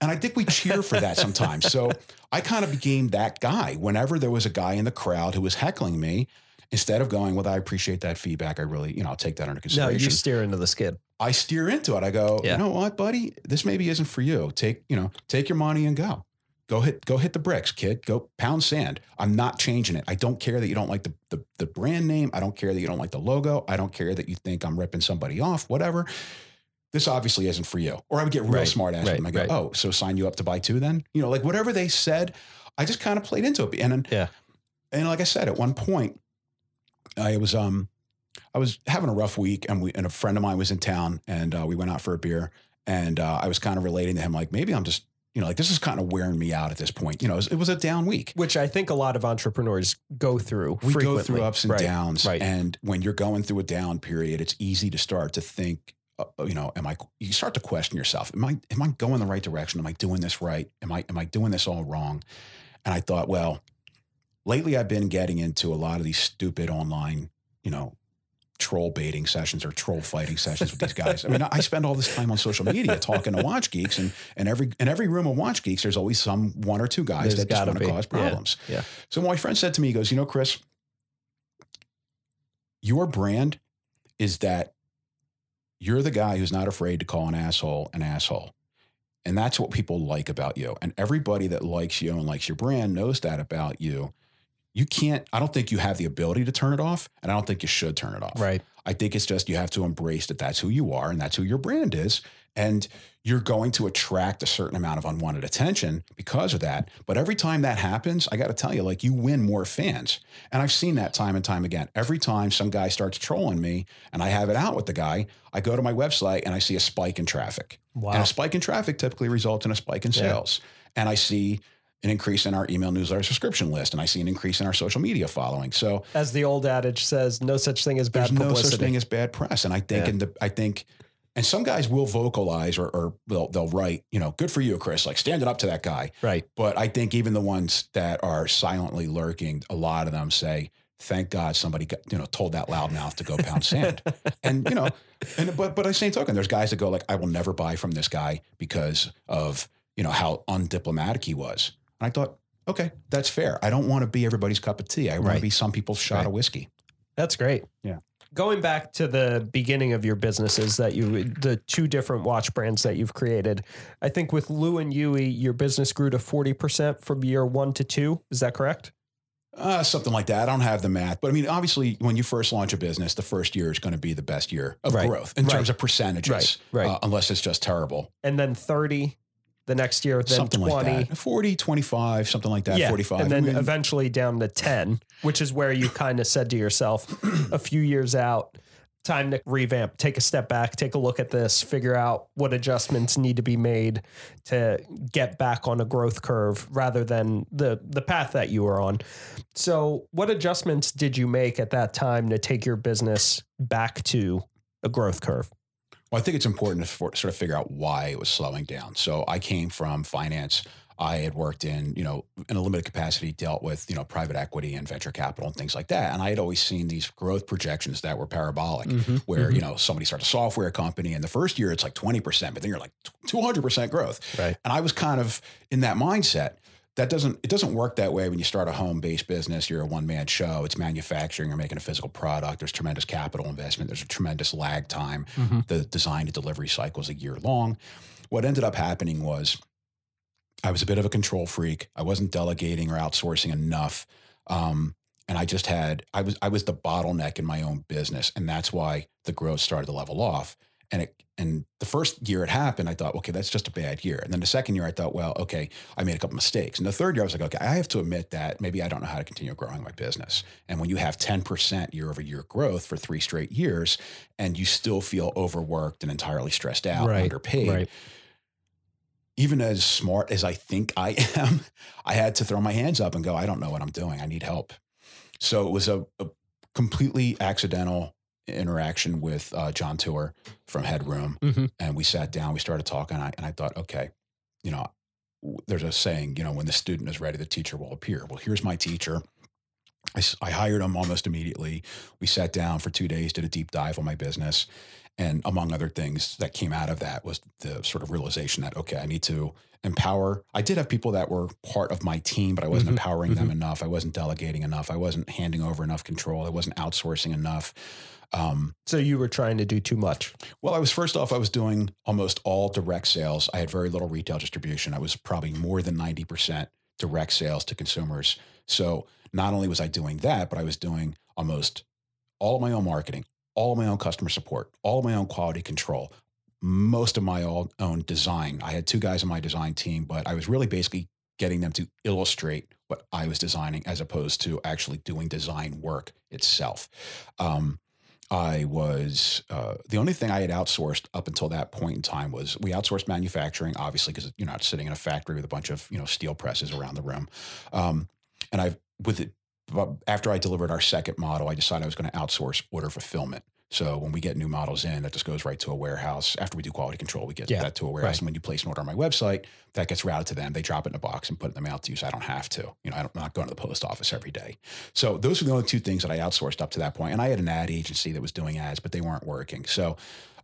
And I think we cheer for that sometimes. So I kind of became that guy whenever there was a guy in the crowd who was heckling me. Instead of going, well, I appreciate that feedback. I really, you know, I'll take that under consideration. No, you steer into the skid. I steer into it. I go, Yeah. you know what, buddy? This maybe isn't for you. Take, you know, take your money and go. Go hit go hit the bricks, kid. Go pound sand. I'm not changing it. I don't care that you don't like the, the the brand name. I don't care that you don't like the logo. I don't care that you think I'm ripping somebody off, whatever. This obviously isn't for you. Or I would get real Right, smart ass right, them. I go, right. oh, so sign you up to buy two then? You know, like whatever they said, I just kind of played into it. And then, Yeah. and like I said, at one point, I was um I was having a rough week, and we and a friend of mine was in town, and uh, we went out for a beer, and uh, I was kind of relating to him, like maybe I'm just you know like this is kind of wearing me out at this point. You know, it was, it was a down week. Which I think a lot of entrepreneurs go through. We frequently. go through ups and Right, downs, right. and when you're going through a down period, it's easy to start to think. Uh, you know, am I? You start to question yourself. Am I? Am I going the right direction? Am I doing this right? Am I? Am I doing this all wrong? And I thought, well, lately I've been getting into a lot of these stupid online, you know, troll baiting sessions or troll fighting sessions with these guys. I mean, I spend all this time on social media talking to watch geeks, and and every in every room of watch geeks, there's always some one or two guys There's that just want to cause Yeah. problems. Yeah. So my friend said to me, he goes, you know, Chris, your brand is that you're the guy who's not afraid to call an asshole an asshole. And that's what people like about you. And everybody that likes you and likes your brand knows that about you. You can't, I don't think you have the ability to turn it off. And I don't think you should turn it off. Right. I think it's just you have to embrace that that's who you are and that's who your brand is. And you're going to attract a certain amount of unwanted attention because of that. But every time that happens, I got to tell you, like you win more fans. And I've seen that time and time again. Every time some guy starts trolling me and I have it out with the guy, I go to my website and I see a spike in traffic. Wow. And a spike in traffic typically results in a spike in Yeah. sales. And I see an increase in our email newsletter subscription list and I see an increase in our social media following. So As the old adage says, no such thing as bad there's no such thing as bad press. And I think, Yeah. in the, I think, and some guys will vocalize or, or they'll, they'll write, you know, good for you, Chris, like standing up to that guy. right. But I think even the ones that are silently lurking, a lot of them say, thank God somebody got, you know, told that loudmouth to go pound sand. [laughs] and, you know, and, but, but at the same token, there's guys that go like, I will never buy from this guy because of, you know, how undiplomatic he was. And I thought, okay, that's fair. I don't want to be everybody's cup of tea. I want Right. to be some people's shot Right. of whiskey. That's great. Yeah. Going back to the beginning of your businesses that you, the two different watch brands that you've created, I think with Lew and Huey, your business grew to 40% from year one to two. Is that correct? Uh, something like that. I don't have the math, but I mean, obviously, when you first launch a business, the first year is going to be the best year of Right. growth in Right. terms of percentages, Right. Right. Uh, unless it's just terrible. And then 30 the next year, then something 20. like that. 40, 25, something like that, yeah, 45. And then I mean, eventually down to 10, which is where you kind of said to yourself [clears throat] a few years out, time to revamp, take a step back, take a look at this, figure out what adjustments need to be made to get back on a growth curve rather than the the path that you were on. So, what adjustments did you make at that time to take your business back to a growth curve? Well, I think it's important to for, sort of figure out why it was slowing down. So I came from finance. I had worked in, you know, in a limited capacity, dealt with, you know, private equity and venture capital and things like that. And I had always seen these growth projections that were parabolic. Mm-hmm. where you know somebody starts a software company and the first year it's like 20% but then you're like 200% growth Right. and i was kind of in that mindset that doesn't it doesn't work that way when you start a home-based business you're a one-man show it's manufacturing you're making a physical product there's tremendous capital investment there's a tremendous lag time Mm-hmm. the design to delivery cycle is a year long what ended up happening was i was a bit of a control freak i wasn't delegating or outsourcing enough um, and I just had I was I was the bottleneck in my own business, and that's why the growth started to level off. And it and the first year it happened, I thought, okay, that's just a bad year. And then the second year, I thought, well, okay, I made a couple mistakes. And the third year, I was like, okay, I have to admit that maybe I don't know how to continue growing my business. And when you have ten percent year over year growth for three straight years, and you still feel overworked and entirely stressed out, Right, underpaid, right. even as smart as I think [laughs] I am, I had to throw my hands up and go, I don't know what I'm doing. I need help. So it was a, a completely accidental interaction with uh, John Tour from Headroom. Mhm. And we sat down, we started talking, and I, and I thought, okay, you know, there's a saying, you know, when the student is ready, the teacher will appear. Well, here's my teacher. I, I hired him almost immediately. We sat down for two days, did a deep dive on my business. And among other things that came out of that was the sort of realization that, okay, I need to empower. I did have people that were part of my team, but I wasn't Mhm, empowering them enough. I wasn't delegating enough. I wasn't handing over enough control. I wasn't outsourcing enough. Um, So you were trying to do too much. well, I was first off, I was doing almost all direct sales. I had very little retail distribution. I was probably more than 90% direct sales to consumers. So not only was I doing that, but I was doing almost all of my own marketing, all of my own customer support, all of my own quality control, most of my own design. I had two guys on my design team, but I was really basically getting them to illustrate what I was designing as opposed to actually doing design work itself. Um, I was uh, the only thing I had outsourced up until that point in time was we outsourced manufacturing, obviously, because you're not sitting in a factory with a bunch of you know steel presses around the room. Um, and I with it after I delivered our second model, I decided I was going to outsource order fulfillment. So when we get new models in, that just goes right to a warehouse. After we do quality control, we get Yeah, that to a warehouse. right. And when you place an order on my website, that gets routed to them. They drop it in a box and put it in the mail to you. So I don't have to. You know, I'm not going to the post office every day. So those were the only two things that I outsourced up to that point. And I had an ad agency that was doing ads, but they weren't working. So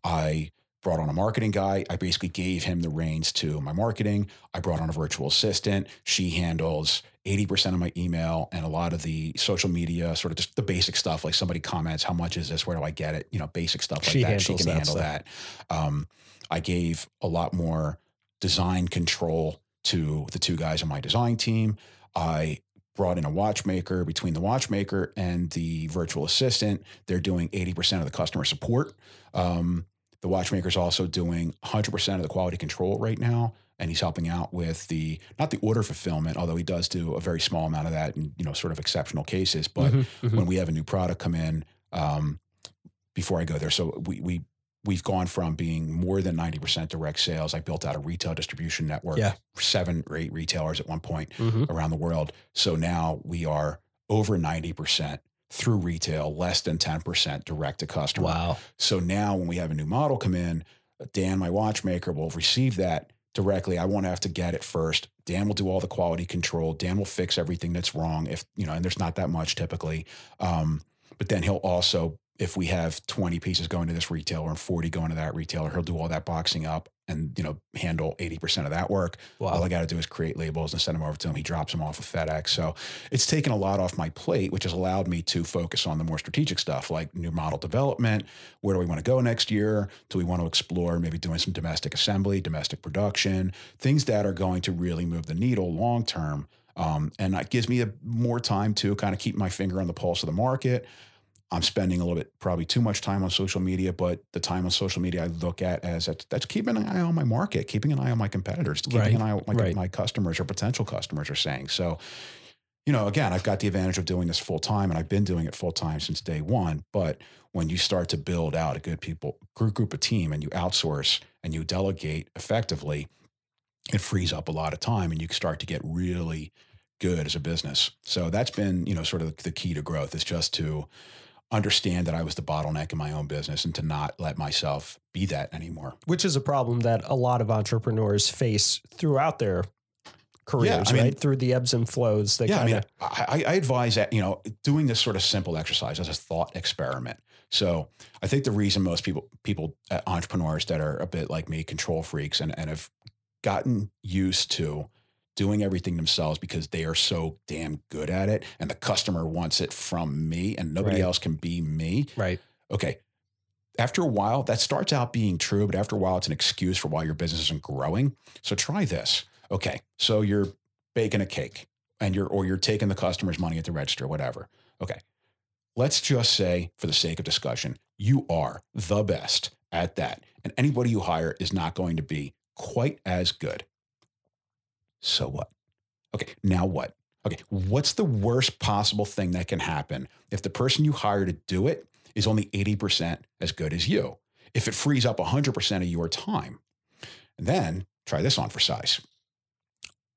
I brought on a marketing guy. I basically gave him the reins to my marketing. I brought on a virtual assistant. She handles 80% of my email and a lot of the social media, sort of just the basic stuff. Like somebody comments, how much is this? Where do I get it? You know, basic stuff like She that. She can that handle stuff. that. Um, I gave a lot more design control to the two guys on my design team. I brought in a watchmaker between the watchmaker and the virtual assistant. They're doing 80% of the customer support. Um, the watchmaker's also doing 100% of the quality control right now. And he's helping out with the, not the order fulfillment, although he does do a very small amount of that in, you know, sort of exceptional cases. But Mhm, mhm. when we have a new product come in, um, before I go there, so we, we, we've gone from being more than 90% direct sales. I built out a retail distribution network, Yeah. seven or eight retailers at one point Mhm. around the world. So now we are over 90% through retail, less than 10% direct to customer. Wow. So now when we have a new model come in, Dan, my watchmaker, will receive that directly. I won't have to get it first. Dan will do all the quality control. Dan will fix everything that's wrong if, you know, and there's not that much typically. Um, but then he'll also, if we have 20 pieces going to this retailer and 40 going to that retailer, he'll do all that boxing up and, you know, handle 80% of that work. All I got to do is create labels and send them over to him. He drops them off of FedEx. So it's taken a lot off my plate, which has allowed me to focus on the more strategic stuff like new model development. Where do we want to go next year? Do we want to explore maybe doing some domestic assembly, domestic production, things that are going to really move the needle long term? Um, and that gives me a, more time to kind of keep my finger on the pulse of the market. I'm spending a little bit, probably too much time on social media, but the time on social media I look at as that's, that's keeping an eye on my market, keeping an eye on my competitors, keeping Right, an eye on what my, right. my customers or potential customers are saying. So, you know, again, I've got the advantage of doing this full time and I've been doing it full time since day one. But when you start to build out a good people group, group of team and you outsource and you delegate effectively, it frees up a lot of time and you start to get really good as a business. So that's been, you know, sort of the key to growth is just to understand that I was the bottleneck in my own business and to not let myself be that anymore. Which is a problem that a lot of entrepreneurs face throughout their careers, I mean- right? Through the ebbs and flows. They yeah, I kind mean, of I, I advise that, you know, doing this sort of simple exercise as a thought experiment. So I think the reason most people, people, uh, entrepreneurs that are a bit like me, control freaks and, and have gotten used to doing everything themselves because they are so damn good at it and the customer wants it from me and nobody Right. else can be me. right. okay, after a while, that starts out being true, but after a while, it's an excuse for why your business isn't growing. So try this. Okay, so you're baking a cake and you're or you're taking the customer's money at the register, whatever. Okay. Let's just say, for the sake of discussion, you are the best at that. And anybody you hire is not going to be quite as good. So what? Okay, now what? Okay, what's the worst possible thing that can happen if the person you hire to do it is only 80% as good as you? If it frees up 100% of your time, and then try this on for size.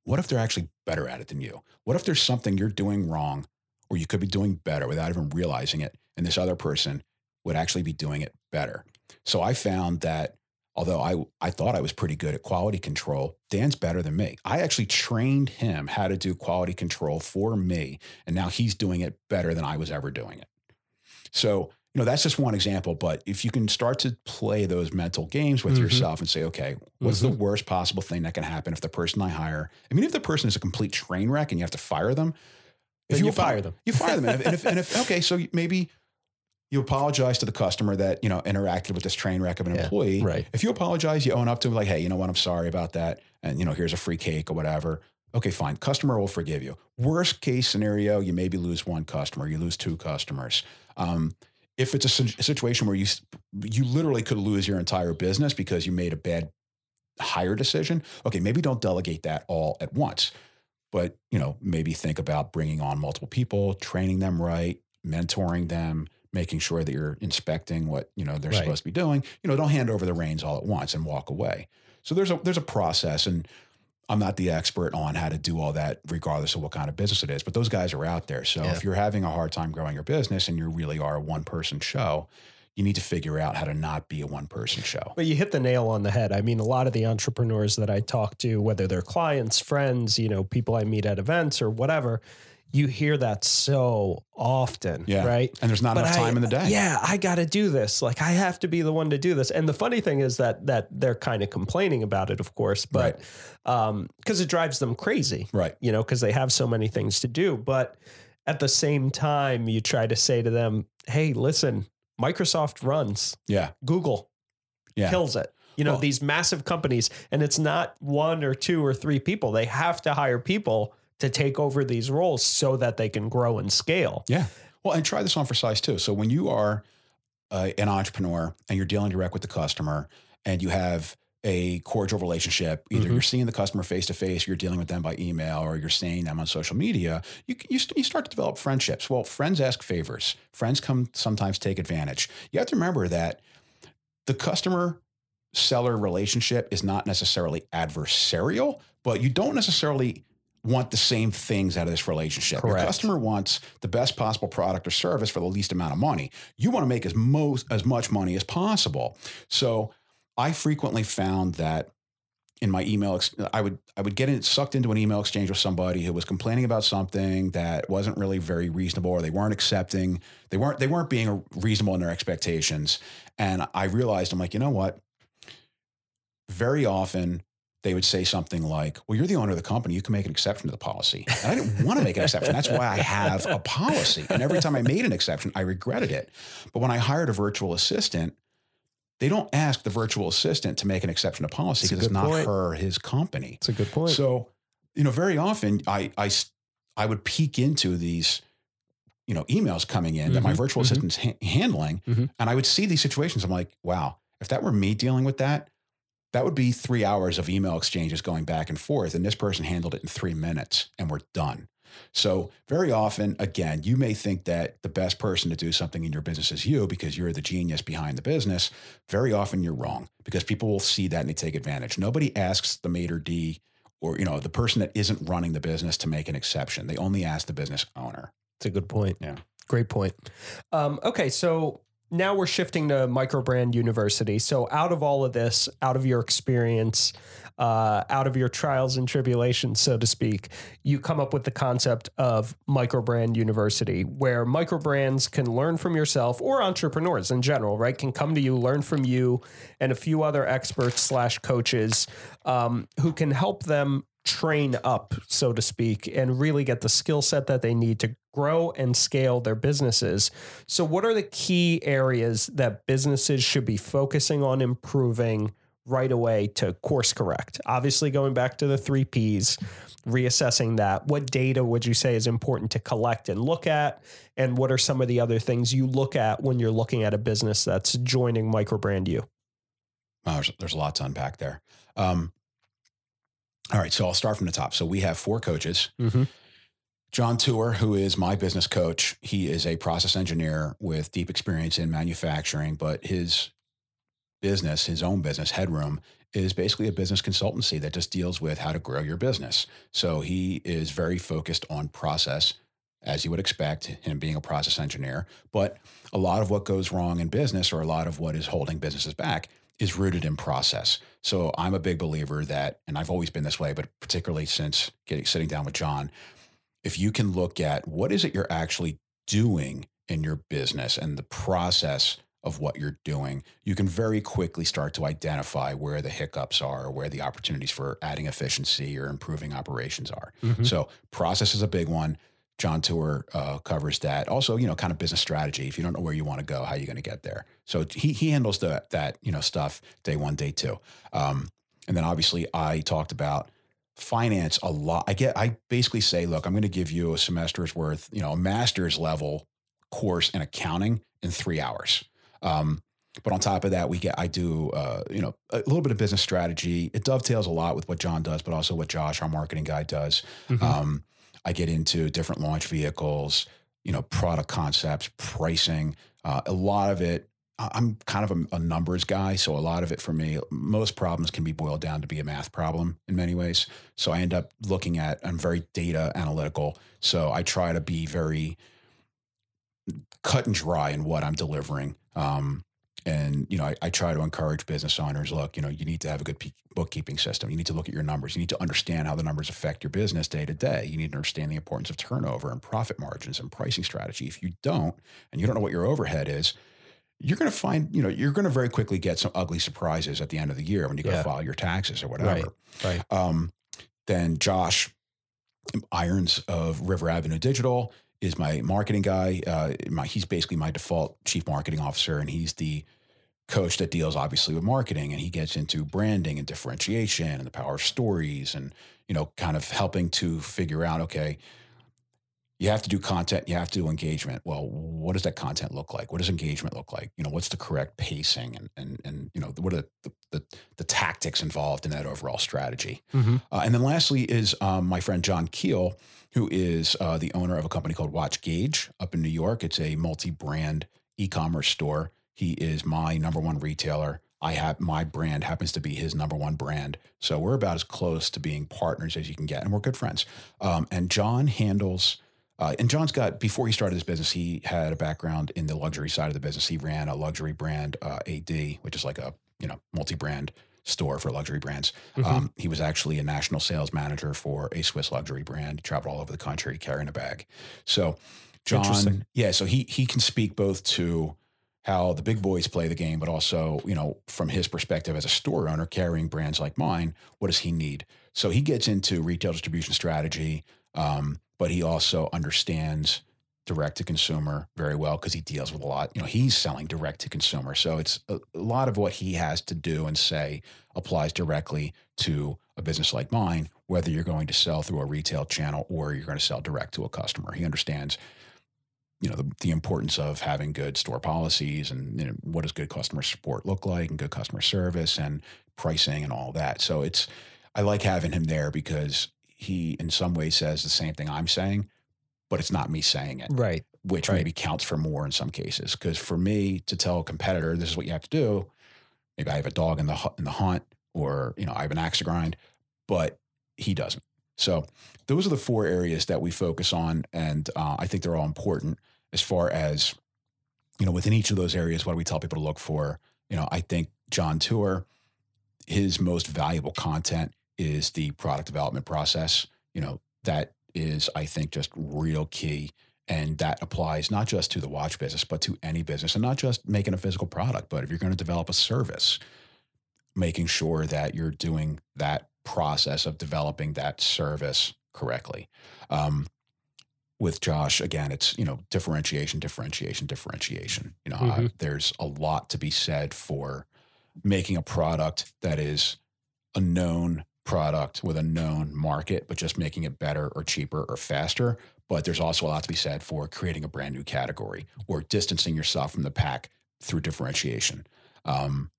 What if they're actually better at it than you? What if there's something you're doing wrong or you could be doing better without even realizing it, and this other person would actually be doing it better? So I found that although I I thought I was pretty good at quality control, Dan's better than me. I actually trained him how to do quality control for me, and now he's doing it better than I was ever doing it. So, you know, that's just one example, but if you can start to play those mental games with Mhm. yourself and say, okay, what's the worst possible thing that can happen if the person I hire, I mean, if the person is a complete train wreck and you have to fire them, Then you apo- fire them. You fire them. And if, and if, and if [laughs] okay, so maybe you apologize to the customer that, you know, interacted with this train wreck of an Yeah, employee. right. If you apologize, you own up to them like, hey, you know what, I'm sorry about that. And, you know, here's a free cake or whatever. Okay, fine. Customer will forgive you. Worst case scenario, you maybe lose one customer, you lose two customers. Um, if it's a si- situation where you you literally could lose your entire business because you made a bad hire decision, okay, maybe don't delegate that all at once. But, you know, maybe think about bringing on multiple people, training them right, mentoring them, making sure that you're inspecting what, you know, they're Right. supposed to be doing. You know, don't hand over the reins all at once and walk away. So there's a there's a process and I'm not the expert on how to do all that, regardless of what kind of business it is. But those guys are out there. So Yeah. if you're having a hard time growing your business and you really are a one person show, you need to figure out how to not be a one person show. But you hit the nail on the head. I mean, a lot of the entrepreneurs that I talk to, whether they're clients, friends, you know, people I meet at events or whatever, you hear that so often, Yeah. right? And there's not But enough I- time in the day. Yeah, I got to do this. Like I have to be the one to do this. And the funny thing is that that they're kind of complaining about it, of course, but um because it drives them crazy, Right. you know, because they have so many things to do. But at the same time, you try to say to them, "Hey, listen, Microsoft runs, Yeah. Google Yeah. kills it." You know, Well- these massive companies, and it's not one or two or three people. They have to hire people to take over these roles so that they can grow and scale. Yeah. Well, and try this on for size too. So when you are uh, an entrepreneur and you're dealing direct with the customer and you have a cordial relationship, either Mhm. you're seeing the customer face to face, you're dealing with them by email, or you're seeing them on social media, you, you, you start to develop friendships. Well, friends ask favors. Friends come sometimes take advantage. You have to remember that the customer seller relationship is not necessarily adversarial, but you don't necessarily want the same things out of this relationship. Correct. Your customer wants the best possible product or service for the least amount of money. You want to make as most as much money as possible. So I frequently found that in my email, ex- I would I would get in, sucked into an email exchange with somebody who was complaining about something that wasn't really very reasonable, or they weren't accepting, they weren't they weren't being reasonable in their expectations, and I realized I'm like, you know what? Very often they would say something like, "Well, you're the owner of the company. You can make an exception to the policy." And I didn't want to make an exception. That's why I have a policy. And every time I made an exception, I regretted it. But when I hired a virtual assistant, they don't ask the virtual assistant to make an exception to policy because it's not point. her his company. It's a good point. So, you know, very often I, I, I would peek into these, you know, emails coming in that my Mhm, virtual mhm. assistant's ha- handling, Mhm. and I would see these situations. I'm like, wow, if that were me dealing with that, that would be three hours of email exchanges going back and forth, and this person handled it in three minutes, and we're done. So very often, again, you may think that the best person to do something in your business is you because you're the genius behind the business. Very often you're wrong because people will see that and they take advantage. Nobody asks the maitre d or you know the person that isn't running the business to make an exception. They only ask the business owner. It's a good point. Yeah. Great point. Um, okay, so now we're shifting to Microbrand University. So, out of all of this, out of your experience, uh, out of your trials and tribulations, so to speak, you come up with the concept of Microbrand University, where microbrands can learn from yourself or entrepreneurs in general, right? Can come to you, learn from you and a few other experts slash coaches um, who can help them train up, so to speak, and really get the skill set that they need to grow and scale their businesses. So, what are the key areas that businesses should be focusing on improving right away to course correct? Obviously, going back to the three Ps, reassessing that. What data would you say is important to collect and look at? And what are some of the other things you look at when you're looking at a business that's joining Microbrand U? Wow, there's, there's a lot to unpack there. Um, all right, so I'll start from the top. So we have four coaches. Mm-hmm. John Tour, who is my business coach, he is a process engineer with deep experience in manufacturing, but his business, his own business, Headroom, is basically a business consultancy that just deals with how to grow your business. So he is very focused on process, as you would expect, him being a process engineer. But a lot of what goes wrong in business, or a lot of what is holding businesses back, is rooted in process. So I'm a big believer that, and I've always been this way, but particularly since getting sitting down with John, if you can look at what is it you're actually doing in your business and the process of what you're doing, you can very quickly start to identify where the hiccups are, or where the opportunities for adding efficiency or improving operations are. Mhm. So process is a big one. John Tour uh, covers that. Also, you know, kind of business strategy. If you don't know where you want to go, how are you going to get there? So he he handles the, that you know stuff day one, day two, um, and then obviously I talked about finance a lot. I get I basically say, look, I'm going to give you a semester's worth, you know, a master's level course in accounting in three hours. Um, but on top of that, we get I do uh, you know a little bit of business strategy. It dovetails a lot with what John does, but also what Josh, our marketing guy, does. Mhm. Um, I get into different launch vehicles, you know, product concepts, pricing. Uh, a lot of it, I'm kind of a, a numbers guy, so a lot of it for me, most problems can be boiled down to be a math problem in many ways. So I end up looking at, I'm very data analytical, so I try to be very cut and dry in what I'm delivering. Um, and you know, I, I try to encourage business owners. Look, you know, you need to have a good bookkeeping system. You need to look at your numbers. You need to understand how the numbers affect your business day to day. You need to understand the importance of turnover and profit margins and pricing strategy. If you don't, and you don't know what your overhead is, you're going to find, you know, you're going to very quickly get some ugly surprises at the end of the year when you go Yeah. file your taxes or whatever. Right. Um, then Josh Irons of River Avenue Digital is my marketing guy. Uh, my, he's basically my default chief marketing officer, and he's the coach that deals obviously with marketing. And he gets into branding and differentiation and the power of stories, and you know, kind of helping to figure out okay. You have to do content. You have to do engagement. Well, what does that content look like? What does engagement look like? You know, what's the correct pacing, and and and you know, what are the the, the tactics involved in that overall strategy? Mhm. Uh, and then lastly is um, my friend John Keel, who is uh, the owner of a company called Watch Gauge up in New York. It's a multi-brand e-commerce store. He is my number one retailer. I have my brand happens to be his number one brand. So we're about as close to being partners as you can get, and we're good friends. Um, and John handles. Uh, and John's got before he started his business, he had a background in the luxury side of the business. He ran a luxury brand uh, AD, which is like a you know multi-brand store for luxury brands. Mhm. Um, he was actually a national sales manager for a Swiss luxury brand. He traveled all over the country carrying a bag. So, John, yeah, so he he can speak both to how the big boys play the game, but also you know from his perspective as a store owner carrying brands like mine, what does he need? So he gets into retail distribution strategy, um, but he also understands direct to consumer very well because he deals with a lot. You know, he's selling direct to consumer, so it's a, a lot of what he has to do and say applies directly to a business like mine, whether you're going to sell through a retail channel or you're going to sell direct to a customer. He understands, you know, the, the importance of having good store policies and you know, what does good customer support look like and good customer service and pricing and all that. So it's, I like having him there because he, in some ways, says the same thing I'm saying, but it's not me saying it Right. which Right. maybe counts for more in some cases. Because for me to tell a competitor this is what you have to do, maybe I have a dog in the in the hunt, or you know I have an axe to grind, but he doesn't. So those are the four areas that we focus on, and uh, I think they're all important as far as you know within each of those areas. What do we tell people to look for? You know, I think John Tour, his most valuable content is the product development process. You know, that is I think just real key and that applies not just to the watch business, but to any business and not just making a physical product, but if you're going to develop a service, making sure that you're doing that process of developing that service correctly. Um, with Josh, again, it's, you know, differentiation, differentiation, differentiation. You know, uh, Mhm. there's a lot to be said for making a product that is a known product with a known market, but just making it better or cheaper or faster. But there's also a lot to be said for creating a brand new category or distancing yourself from the pack through differentiation. Um,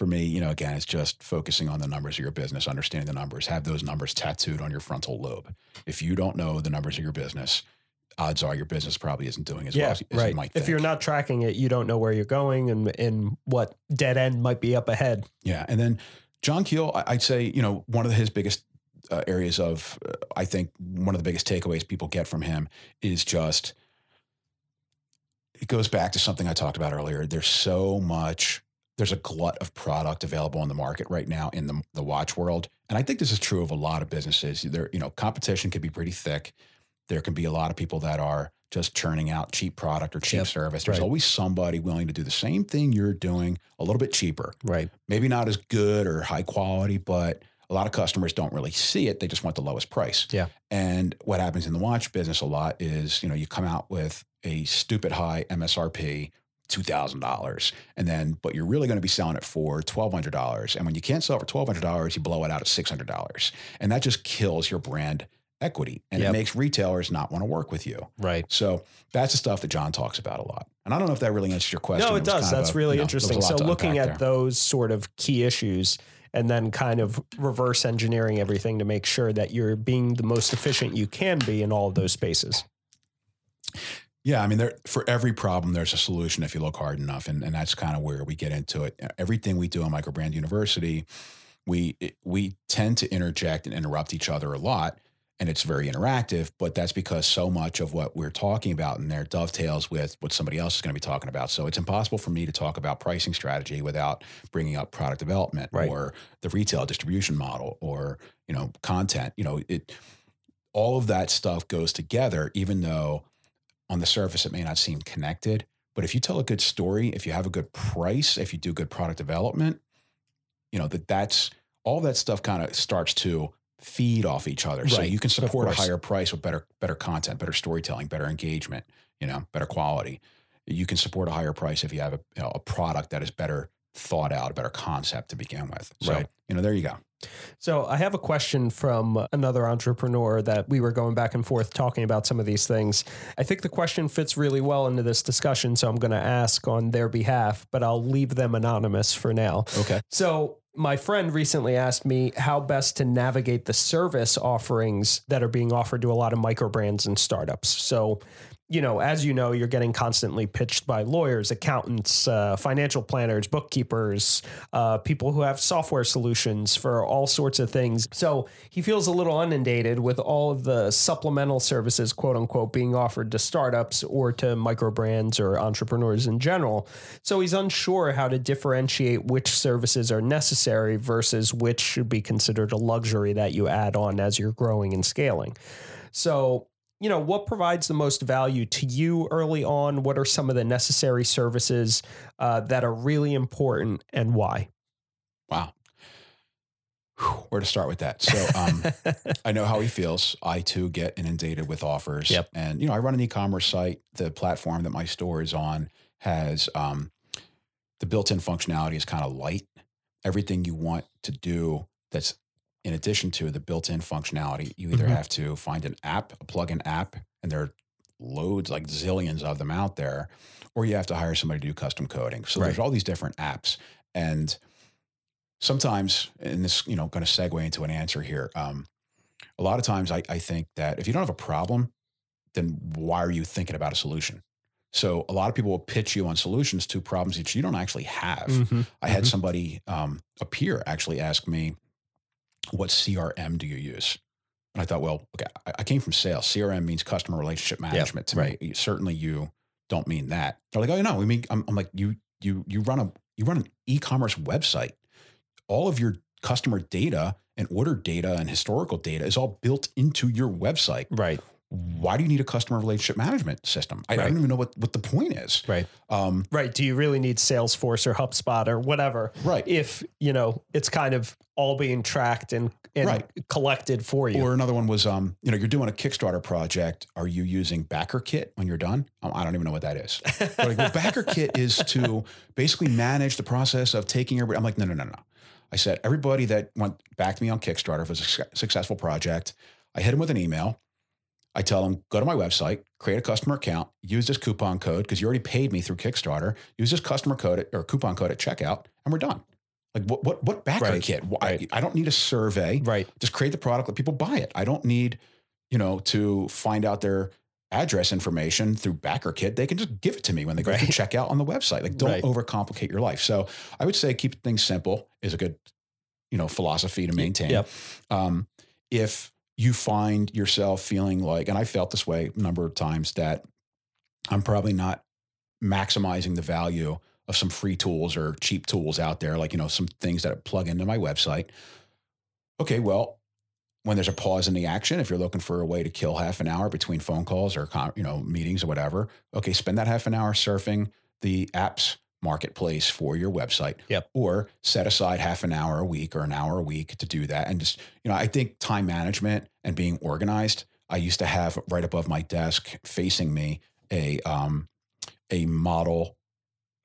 for me, you know, again, it's just focusing on the numbers of your business, understanding the numbers, have those numbers tattooed on your frontal lobe. If you don't know the numbers of your business, odds are your business probably isn't doing as well Yeah. as, as Right. you might Think. If you're not tracking it, you don't know where you're going and and what dead end might be up ahead. Yeah, and then John Keel, I'd say you know one of his biggest uh, areas of uh, I think one of the biggest takeaways people get from him is just it goes back to something I talked about earlier. There's so much there's a glut of product available on the market right now in the, the watch world. And I think this is true of a lot of businesses. There, you know, competition can be pretty thick. There can be a lot of people that are just churning out cheap product or cheap Yep, service. There's right. always somebody willing to do the same thing you're doing a little bit cheaper. Right. Maybe not as good or high quality, but a lot of customers don't really see it. They just want the lowest price. Yeah. And what happens in the watch business a lot is, you know, you come out with a stupid high MSRP, $2,000. And then, but you're really going to be selling it for $1,200. And when you can't sell it for $1,200, you blow it out at $600. And that just kills your brand equity and Yep. it makes retailers not want to work with you. Right. So that's the stuff that John talks about a lot. And I don't know if that really answers your question. No, it was does. That's a- really you know, there was a interesting. So looking at there. those sort of key issues and then kind of reverse engineering everything to make sure that you're being the most efficient you can be in all of those spaces. Yeah, I mean, there for every problem, there's a solution if you look hard enough, and and that's kind of where we get into it. Everything we do in Microbrand University, we we tend to interject and interrupt each other a lot, and it's very interactive. But that's because so much of what we're talking about in there dovetails with what somebody else is going to be talking about. So it's impossible for me to talk about pricing strategy without bringing up product development Right. or the retail distribution model or you know content. You know it. All of that stuff goes together, even though on the surface it may not seem connected but if you tell a good story if you have a good price if you do good product development you know that that's all that stuff kind of starts to feed off each other. So you can support a higher price with better better content better storytelling better engagement you know better quality. You can support a higher price if you have a, you know, a product that is better thought out a better concept to begin with so Right. you know there you go So I have a question from another entrepreneur that we were going back and forth talking about some of these things. I think the question fits really well into this discussion, so I'm going to ask on their behalf, but I'll leave them anonymous for now. okay So, my friend recently asked me how best to navigate the service offerings that are being offered to a lot of micro brands and startups. So, you know, as you know, you're getting constantly pitched by lawyers, accountants, uh, financial planners, bookkeepers, uh, people who have software solutions for all sorts of things. So he feels a little inundated with all of the supplemental services, quote unquote, being offered to startups or to micro brands or entrepreneurs in general. So he's unsure how to differentiate which services are necessary versus which should be considered a luxury that you add on as you're growing and scaling. So, you know, what provides the most value to you early on? What are some of the necessary services uh, that are really important and why? wow Whew, where to start with that so um [laughs] I know how he feels. I too get inundated with offers. Yep. And you know, I run an e-commerce site. The platform that my store is on has um, the built-in functionality is kind of light. Everything you want to do that's in addition to the built-in functionality, you either Mhm. have to find an app, a plug-in app, and there are loads, like zillions of them out there, or you have to hire somebody to do custom coding. So there's all these different apps. And sometimes, and this, you know, going to segue into an answer here. Um, a lot of times I, I think that if you don't have a problem, then why are you thinking about a solution? So a lot of people will pitch you on solutions to problems that you don't actually have. Mhm. I had Mhm. somebody, um, a peer actually ask me, what CRM do you use? And I thought, well, okay, I, came from sales. CRM means customer relationship management to right. me. Certainly you don't mean that. They're like, oh, no, we mean, I'm, I'm like, you, you, you run a, you run an e-commerce website. All of your customer data and order data and historical data is all built into your website. Right. Why do you need a customer relationship management system? I, I don't even know what, what the point is. Right. Um, Right. Do you really need Salesforce or HubSpot or whatever? right. If, you know, it's kind of all being tracked and, and Right. collected for you. Or another one was, um, you know, you're doing a Kickstarter project. Are you using BackerKit when you're done? Um, I don't even know what that is. But like, well, BackerKit [laughs] is to basically manage the process of taking everybody. I'm like, no, no, no, no. I said, everybody that went back to me on Kickstarter for a suc- successful project, I hit them with an email. I tell them, go to my website, create a customer account, use this coupon code because you already paid me through Kickstarter. Use this customer code at, or coupon code at checkout, and we're done. Like what? What? What backer Right, kit? Right. I don't need a survey right. just create the product let people buy it i don't need you know to find out their address information through BackerKit. They can just give it to me when they go Right. through checkout on the website. Like, don't Right. overcomplicate your life. So I would say keep things simple is a good, you know, philosophy to maintain. Yep. Um, if you find yourself feeling like, and I felt this way a number of times, that I'm probably not maximizing the value of some free tools or cheap tools out there, like, you know, some things that plug into my website. Okay, well, when there's a pause in the action, if you're looking for a way to kill half an hour between phone calls or you know meetings or whatever, okay, spend that half an hour surfing the apps marketplace for your website. Yep. Or set aside half an hour a week or an hour a week to do that. And just, you know, I think time management and being organized. I used to have right above my desk facing me a um a model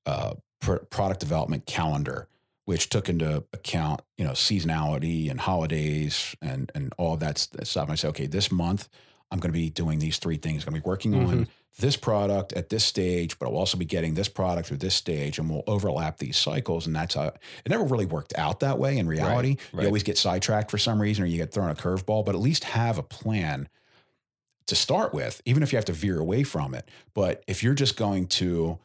uh pr- product development calendar which took into account, you know, seasonality and holidays and and all that stuff. And I said, okay, this month I'm going to be doing these three things. I'm going to be working mm-hmm. on this product at this stage, but I'll also be getting this product through this stage, and we'll overlap these cycles. And that's how it never really worked out that way in reality. Right, right. You always get sidetracked for some reason, or you get thrown a curveball. But at least have a plan to start with, even if you have to veer away from it. But if you're just going to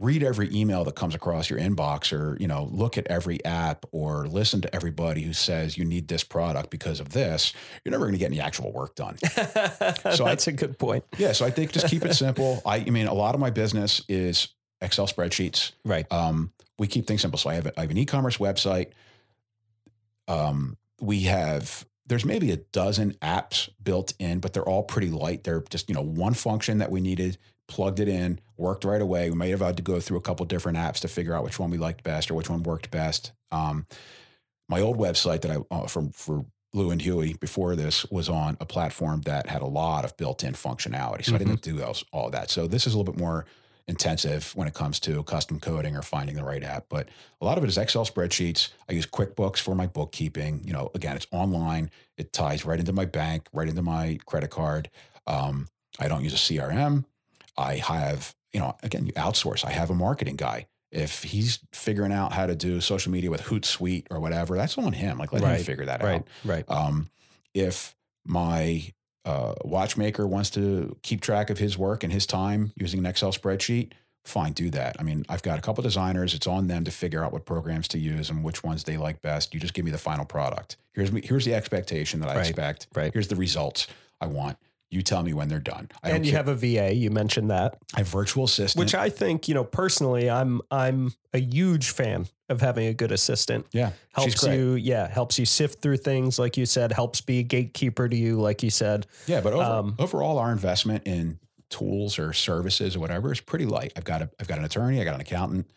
read every email that comes across your inbox or you know look at every app or listen to everybody who says you need this product because of this you're never going to get any actual work done. [laughs] So that's I, a good point. Yeah so i think just keep it [laughs] simple. I, I mean a lot of my business is excel spreadsheets. Right. Um, we keep things simple. So i have, a, I have an e-commerce website. Um, we have there's maybe a dozen apps built in, but they're all pretty light. They're just, you know, one function that we needed plugged it in, worked right away. We may have had to go through a couple different apps to figure out which one we liked best or which one worked best. Um, my old website that I uh, from for Lew and Huey before this was on a platform that had a lot of built-in functionality, so mm-hmm. I didn't do those, all of that. So this is a little bit more intensive when it comes to custom coding or finding the right app. But a lot of it is Excel spreadsheets. I use QuickBooks for my bookkeeping. You know, again, it's online. It ties right into my bank, right into my credit card. Um, I don't use a CRM. I have, you know, again, you outsource. I have a marketing guy. If he's figuring out how to do social media with Hootsuite or whatever, that's on him. Like let right. him figure that right. out. Right. Um, if my uh, watchmaker wants to keep track of his work and his time using an Excel spreadsheet, fine, do that. I mean, I've got a couple designers. It's on them to figure out what programs to use and which ones they like best. You just give me the final product. Here's me. Here's the expectation that I right. expect. Right. Here's the results I want. You tell me when they're done. I and you care. have a VA. You mentioned that. I have virtual assistant, which I think you know personally. I'm I'm a huge fan of having a good assistant. Yeah, helps you. Yeah, helps you sift through things, like you said. Helps be a gatekeeper to you, like you said. Yeah, but over, um, overall, our investment in tools or services or whatever is pretty light. I've got a I've got an attorney. I got an accountant.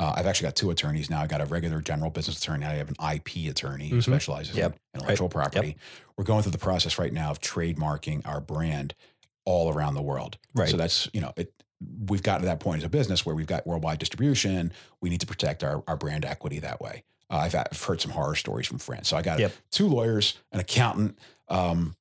Uh, I've actually got two attorneys now. I got a regular general business attorney. I have an IP attorney who mm-hmm. specializes yep. in intellectual right. property. Yep. We're going through the process right now of trademarking our brand all around the world. Right. So that's you know it. We've gotten to that point as a business where we've got worldwide distribution. We need to protect our, our brand equity that way. Uh, I've, I've, heard some horror stories from France. So I got yep. two lawyers, an accountant. Um,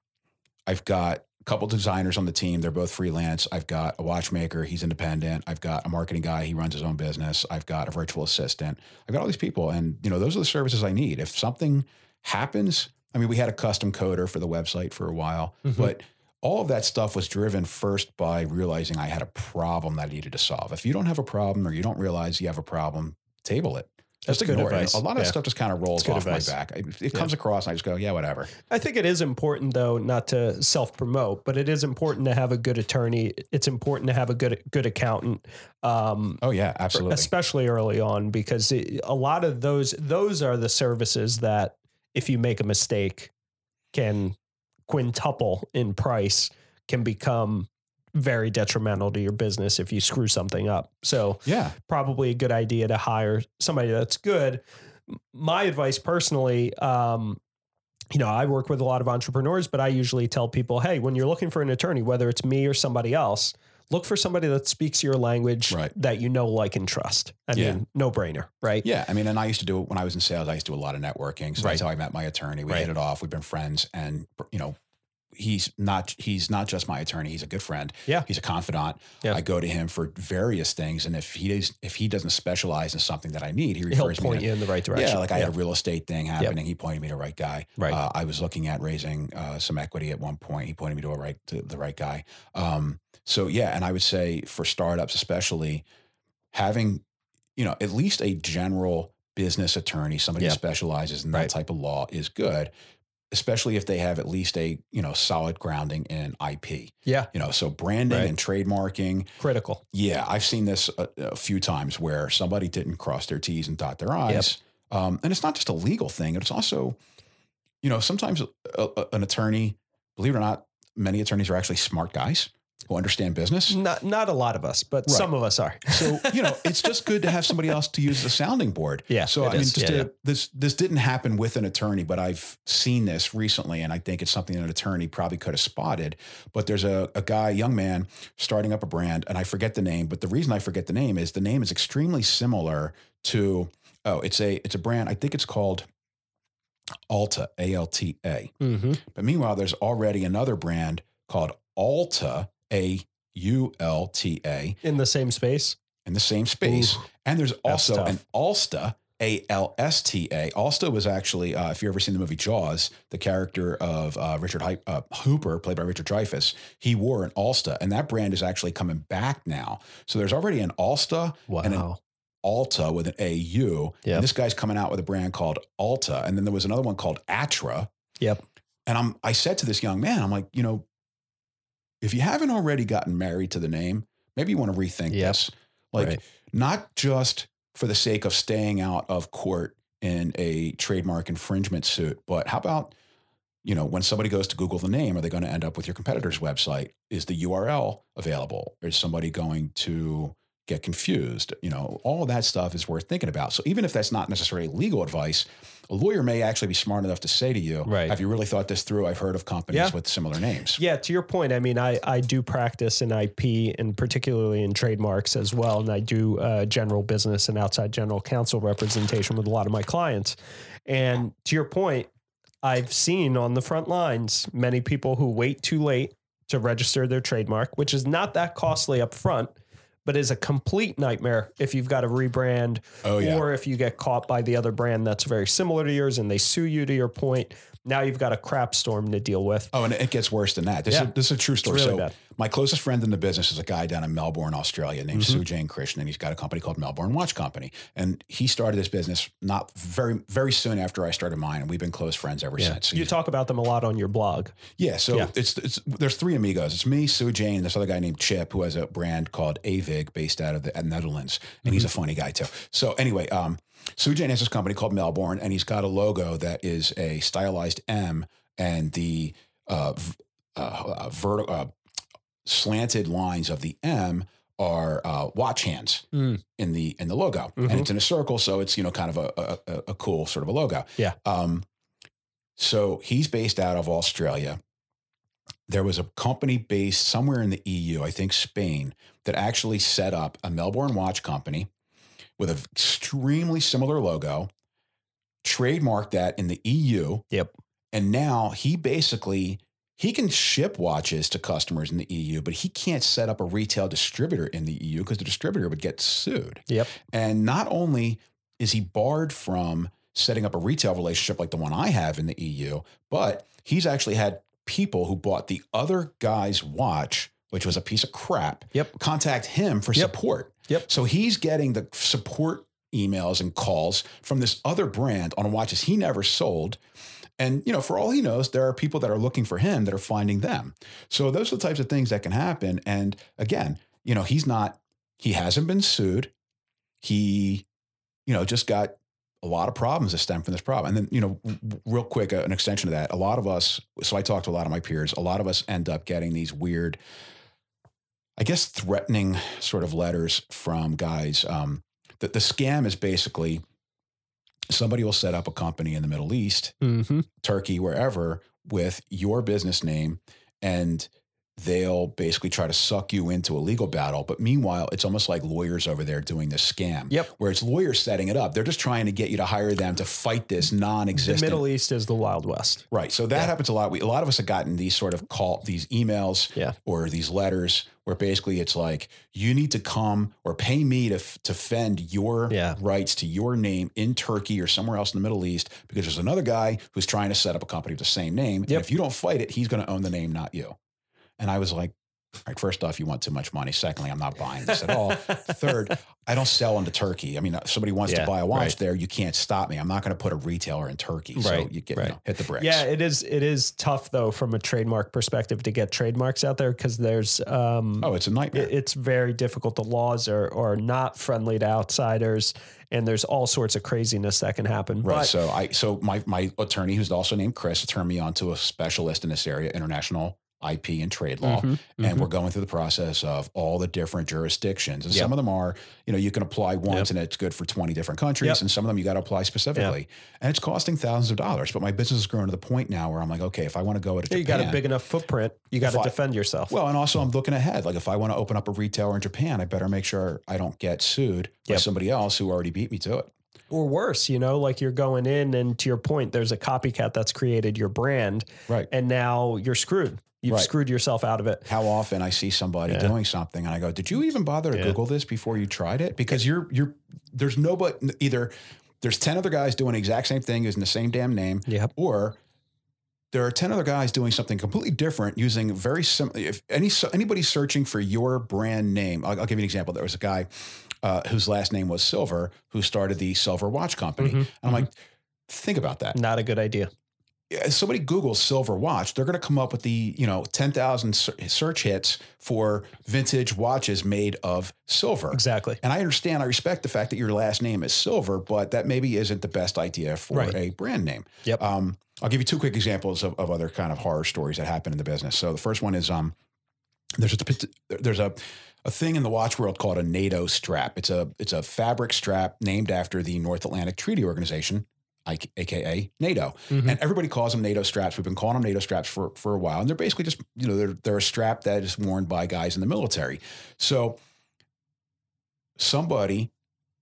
I've got couple designers on the team. They're both freelance. I've got a watchmaker. He's independent. I've got a marketing guy. He runs his own business. I've got a virtual assistant. I've got all these people. And, you know, those are the services I need. If something happens, I mean, we had a custom coder for the website for a while, mm-hmm. but all of that stuff was driven first by realizing I had a problem that I needed to solve. If you don't have a problem or you don't realize you have a problem, table it. That's good advice. It. A lot of yeah. stuff just kind of rolls off advice. my back. It, it comes across, and I just go, "Yeah, whatever." I think it is important, though, not to self promote, but it is important to have a good attorney. It's important to have a good good accountant. Um, oh yeah, absolutely. Especially early on, because it, a lot of those those are the services that, if you make a mistake, can quintuple in price, can become very detrimental to your business if you screw something up. So, yeah, probably a good idea to hire somebody that's good. My advice personally, um, you know, I work with a lot of entrepreneurs, but I usually tell people, hey, when you're looking for an attorney, whether it's me or somebody else, look for somebody that speaks your language right. that you know, like, and trust. I yeah. mean, no brainer, right? Yeah. I mean, and I used to do it when I was in sales, I used to do a lot of networking. So right. that's how I met my attorney. We right. hit it off. We've been friends and, you know, he's not he's not just my attorney he's a good friend. Yeah. He's a confidant. Yeah. i go to him for various things and if he is if he doesn't specialize in something that i need he refers He'll point me to, you in the right direction. yeah like i had a real estate thing happening yep. he pointed me to the right guy. Right. Uh, i was looking at raising uh, some equity at one point he pointed me to a right to the right guy. Um, so yeah and i would say for startups especially having you know at least a general business attorney somebody yep. who specializes in that right. type of law is good especially if they have at least a you know solid grounding in IP. Yeah. You know, so branding Right. and trademarking. Critical. Yeah, I've seen this a, a few times where somebody didn't cross their T's and dot their I's. Um, and it's not just a legal thing; it's also, you know, sometimes a, an attorney, believe it or not, many attorneys are actually smart guys who understand business. Not not a lot of us, but Right. some of us are. So you know, it's just good to have somebody else to use the sounding board. Yeah, So I mean, just Yeah, to, yeah. this this didn't happen with an attorney, but I've seen this recently, and I think it's something that an attorney probably could have spotted. But there's a, a guy, young man, starting up a brand, and I forget the name. But the reason I forget the name is the name is extremely similar to oh, it's a it's a brand. I think it's called Alta, A L T A. Mm-hmm. But meanwhile, there's already another brand called Alta, A U L T A, In the same space. in the same space. Ooh, and there's also an Alsta, A L S T A. Alsta was actually, uh, if you've ever seen the movie Jaws, the character of uh, Richard uh, Hooper, played by Richard Dreyfuss, he wore an Alsta, and that brand is actually coming back now. So there's already an Alsta Wow. and an Alta with an A U. Yep. And this guy's coming out with a brand called Alta, and then there was another one called Atra. Yep. And I'm, I said to this young man, I'm like, you know, if you haven't already gotten married to the name, maybe you want to rethink Yep. this. Like, Right. not just for the sake of staying out of court in a trademark infringement suit, but how about, you know, when somebody goes to Google the name, are they going to end up with your competitor's website? Is the URL available? Is somebody going to get confused? You know, all that stuff is worth thinking about. So even if that's not necessarily legal advice, a lawyer may actually be smart enough to say to you, Right. have you really thought this through? I've heard of companies Yeah. with similar names. Yeah, to your point, I mean, I, I do practice in IP and particularly in trademarks as well. And I do uh, general business and outside general counsel representation with a lot of my clients. And to your point, I've seen on the front lines many people who wait too late to register their trademark, which is not that costly up front, but is a complete nightmare if you've got to rebrand Oh, yeah. or if you get caught by the other brand that's very similar to yours and they sue you to your point. Now you've got a crap storm to deal with. Oh, and it gets worse than that. This, Yeah. is, this is a true story. really so, bad. My closest friend in the business is a guy down in Melbourne, Australia, named Mm-hmm. Sujain Krishnan. He's got a company called Melbourne Watch Company, and he started this business not very, very soon after I started mine, and we've been close friends ever Yeah. since. You talk about them a lot on your blog. Yeah, so Yeah. it's it's there's three amigos. It's me, Sujain, and this other guy named Chip who has a brand called Aevig based out of the uh, Netherlands, and he's a Mm-hmm. funny guy too. So anyway, um, Sujain has this company called Melbourne, and he's got a logo that is a stylized M, and the uh, uh, uh, vertical uh, slanted lines of the M are uh, watch hands Mm. in the in the logo, Mhm. and it's in a circle, so it's you know kind of a a, a- a cool sort of a logo. Yeah. Um, so he's based out of Australia. There was a company based somewhere in the EU, I think Spain, that actually set up a Melbourne watch company with an extremely similar logo, trademarked that in the EU. Yep. And now he basically he can ship watches to customers in the EU, but he can't set up a retail distributor in the EU because the distributor would get sued. Yep. And not only is he barred from setting up a retail relationship like the one I have in the EU, but he's actually had people who bought the other guy's watch, which was a piece of crap, Yep. contact him for Yep. support. Yep. So he's getting the support emails and calls from this other brand on watches he never sold. And you know, for all he knows, there are people that are looking for him that are finding them. So those are the types of things that can happen. And again, you know, he's not, he hasn't been sued. He, you know, just got a lot of problems that stem from this problem. And then, you know, real quick, uh, an extension of that, a lot of us, so I talked to a lot of my peers, a lot of us end up getting these weird, I guess, threatening sort of letters from guys. Um, the scam is basically somebody will set up a company in the Middle East Mm-hmm. Turkey, wherever, with your business name, and they'll basically try to suck you into a legal battle. But meanwhile, it's almost like lawyers over there doing this scam. Yep. Where it's lawyers setting it up. They're just trying to get you to hire them to fight this non-existent. The Middle East is the Wild West. Right. So that Yeah. happens a lot. We, a lot of us have gotten these sort of call, these emails Yeah. or these letters where basically it's like, you need to come or pay me to, f- to fend your Yeah. rights to your name in Turkey or somewhere else in the Middle East because there's another guy who's trying to set up a company with the same name. And if you don't fight it, he's going to own the name, not you. And I was like, Right. First off, you want too much money. Secondly, I'm not buying this at all. [laughs] Third, I don't sell into Turkey. I mean, if somebody wants Yeah, to buy a watch right. there, you can't stop me. I'm not going to put a retailer in Turkey. So you get right. you know, hit the bricks. Yeah, it is. It is tough though, from a trademark perspective, to get trademarks out there because there's. Um, Oh, it's a nightmare. it- it's very difficult. The laws are are not friendly to outsiders, and there's all sorts of craziness that can happen. Right. But- so I so my my attorney, who's also named Chris, turned me on to a specialist in this area, international IP and trade law. Mhm, And mhm. we're going through the process of all the different jurisdictions. And Yep. some of them are, you know, you can apply once and it's good for 20 different countries. Yep. And some of them you got to apply specifically. And it's costing thousands of dollars. But my business is growing to the point now where I'm like, okay, if I want to go to Japan, you got a big enough footprint. You got to defend yourself. well, and also I'm looking ahead. Like if I want to open up a retailer in Japan, I better make sure I don't get sued by somebody else who already beat me to it. Or worse, you know, like you're going in, and to your point, there's a copycat that's created your brand, Right. and now you're screwed. You've Right. screwed yourself out of it. how often I see somebody Yeah. doing something and I go, "Did you even bother to Yeah. Google this before you tried it?" Because you're you're there's nobody either there's ten other guys doing the exact same thing using the same damn name, Yep. or there are ten other guys doing something completely different using very similar. If any anybody searching for your brand name, I'll, I'll give you an example. There was a guy uh, whose last name was Silver who started the Silver Watch Company, Mhm, and I'm like, think about that Not a good idea. if somebody Googles silver watch, they're going to come up with the, you know, 10,000 search hits for vintage watches made of silver. Exactly. And I understand, I respect the fact that your last name is silver, but that maybe isn't the best idea for Right. a brand name. Yep. Um, I'll give you two quick examples of, of other kind of horror stories that happen in the business. So the first one is um, there's a there's a a thing in the watch world called a NATO strap. It's a it's a fabric strap named after the North Atlantic Treaty Organization, aka NATO. Mhm. And everybody calls them NATO straps. We've been calling them NATO straps for, for a while. And they're basically just, you know, they're, they're a strap that is worn by guys in the military. So somebody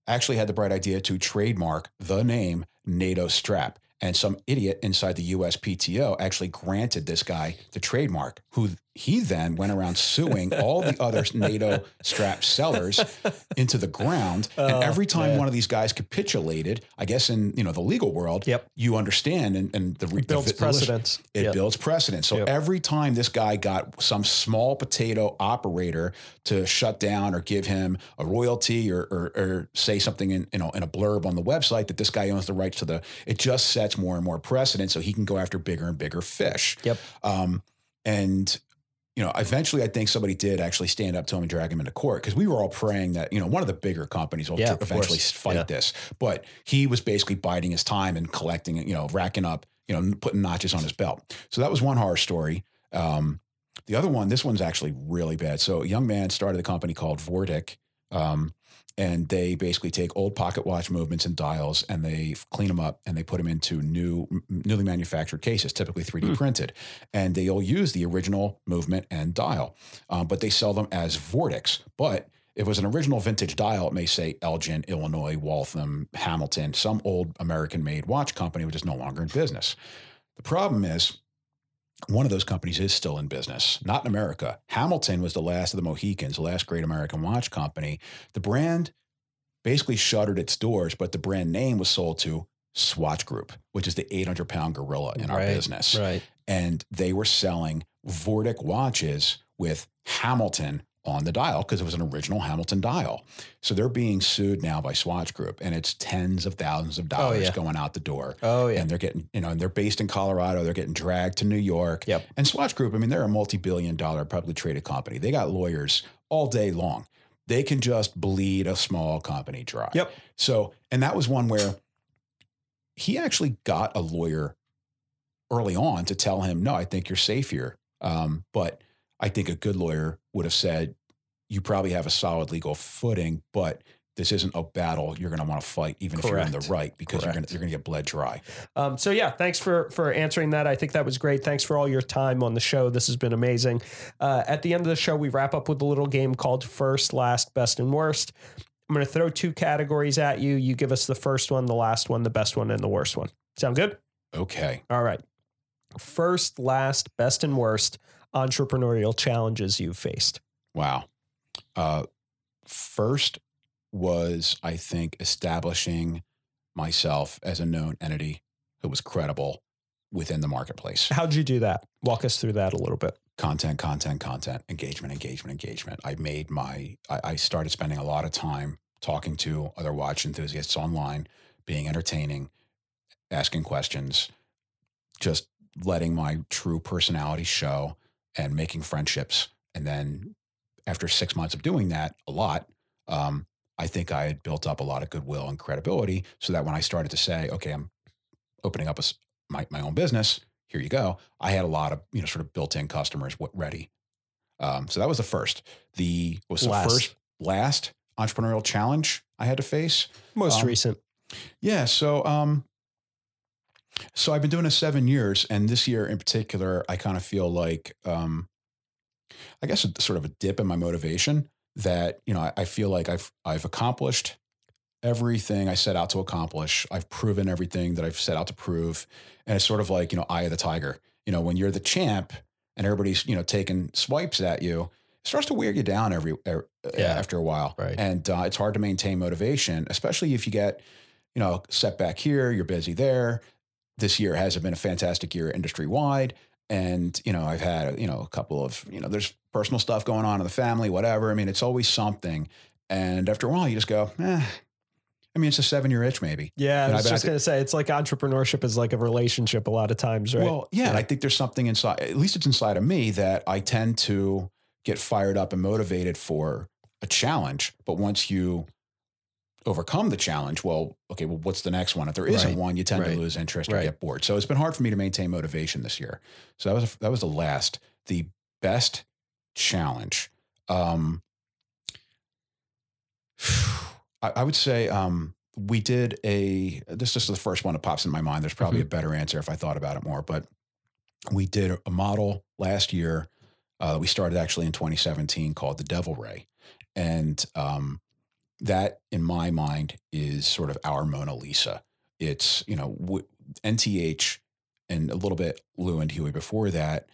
actually had the bright idea to trademark the name NATO strap. And some idiot inside the USPTO actually granted this guy the trademark, who he then went around suing all the other [laughs] NATO strap sellers into the ground. Oh, and every time man. one of these guys capitulated, I guess in you know the legal world, Yep. you understand and, and the It builds the, the- precedence. it Yep. builds precedent. So Yep. every time this guy got some small potato operator to shut down or give him a royalty or, or, or say something in you know in a blurb on the website that this guy owns the rights to the, it just sets more and more precedent so he can go after bigger and bigger fish. Yep. Um, and you know, eventually, I think somebody did actually stand up to him and drag him into court because we were all praying that you know one of the bigger companies will Yeah, eventually fight Yeah. this. But he was basically biding his time and collecting, you know, racking up, you know, putting notches on his belt. So that was one horror story. Um, the other one, this one's actually really bad. So a young man started a company called Vortic. Um, and they basically take old pocket watch movements and dials and they clean them up and they put them into new newly manufactured cases typically 3d Hmm. printed. And they'll use the original movement and dial um, but they sell them as Vortics. But if it was an original vintage dial it may say elgin illinois waltham hamilton some old american made watch company which is no longer in business. The problem is one of those companies is still in business, not in America. Hamilton was the last of the Mohicans, the last great American watch company. The brand basically shuttered its doors, but the brand name was sold to Swatch Group, which is the 800 pound gorilla in our business. Right. And they were selling Vortic watches with Hamilton on the dial because it was an original Hamilton dial. So they're being sued now by Swatch Group, and it's tens of thousands of dollars yeah. going out the door Oh yeah. and they're getting, you know, and they're based in Colorado. They're getting dragged to New York. Yep. And Swatch Group, I mean, they're a multi-billion dollar publicly traded company. They got lawyers all day long. They can just bleed a small company dry. Yep. So, and that was one where he actually got a lawyer early on to tell him, no, I think you're safe here. Um, but I think a good lawyer would have said, you probably have a solid legal footing, but this isn't a battle you're going to want to fight, even if you're in the right, because you're going to you're going to get bled dry. Um, so yeah, thanks for for answering that. I think that was great. Thanks for all your time on the show. This has been amazing. Uh, at the end of the show, we wrap up with a little game called First, Last, Best, and Worst. I'm going to throw two categories at you. You give us the first one, the last one, the best one, and the worst one. Sound good? Okay. All right. First, last, best, and worst entrepreneurial challenges you've faced. Wow. Uh, first was, I think, establishing myself as a known entity who was credible within the marketplace. How'd you do that? Walk us through that a little bit. content, content, content, engagement, engagement, engagement. I made my, I, I started spending a lot of time talking to other watch enthusiasts online, being entertaining, asking questions, just letting my true personality show and making friendships. And then after six months of doing that a lot, um, I think I had built up a lot of goodwill and credibility so that when I started to say, okay, I'm opening up a, my, my own business, here you go. I had a lot of, you know, sort of built in customers ready. Um, so that was the first. The was the Last. first, last entrepreneurial challenge I had to face. Most Um, recent. Yeah. So, um, so I've been doing this seven years, and this year in particular, I kind of feel like, um, I guess, a, sort of a dip in my motivation. That you know, I, I feel like I've I've accomplished everything I set out to accomplish. I've proven everything that I've set out to prove, and it's sort of like you know, eye of the tiger. You know, when you're the champ and everybody's you know taking swipes at you, it starts to wear you down every, er, Yeah. after a while, Right. and uh, it's hard to maintain motivation, especially if you get you know, setback here, you're busy there. This year hasn't been a fantastic year industry wide. And, you know, I've had, you know, a couple of, you know, there's personal stuff going on in the family, whatever. I mean, it's always something. And after a while, you just go, eh. I mean, it's a seven year itch, maybe. Yeah, I was I've- just going to say it's like entrepreneurship is like a relationship a lot of times, right? Well, yeah, And I think there's something inside, at least it's inside of me, that I tend to get fired up and motivated for a challenge. But once you overcome the challenge, well, okay, well, what's the next one? If there isn't Right, one, you tend right, to lose interest or get bored. So it's been hard for me to maintain motivation this year. So that was that was the last, the best challenge. Um, [sighs] I, I would say um, we did a. This is the first one that pops in my mind. There's probably a better answer if I thought about it more, but we did a model last year. Uh, we started actually in 2017 called the Devil Ray, and um, that, in my mind, is sort of our Mona Lisa. It's you know w- NTH and a little bit Lew and Huey before that.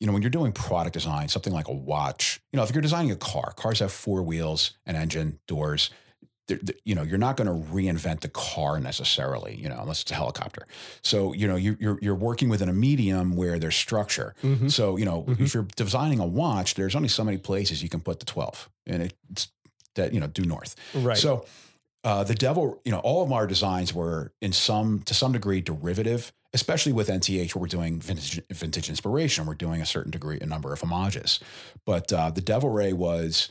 You know, when you're doing product design, something like a watch, you know, if you're designing a car, cars have four wheels, an engine, doors. They're- they're- you know, you're not going to reinvent the car necessarily, you know, unless it's a helicopter. So, you know, you, you're you're working within a medium where there's structure. Mhm. So, you know, Mhm. if you're designing a watch, there's only so many places you can put the 12 and it's that, you know, due north. right. So, uh, the devil, you know, all of our designs were in some, to some degree derivative, especially with NTH where we're doing vintage, vintage inspiration. We're doing a certain degree, a number of homages, but uh, the devil ray was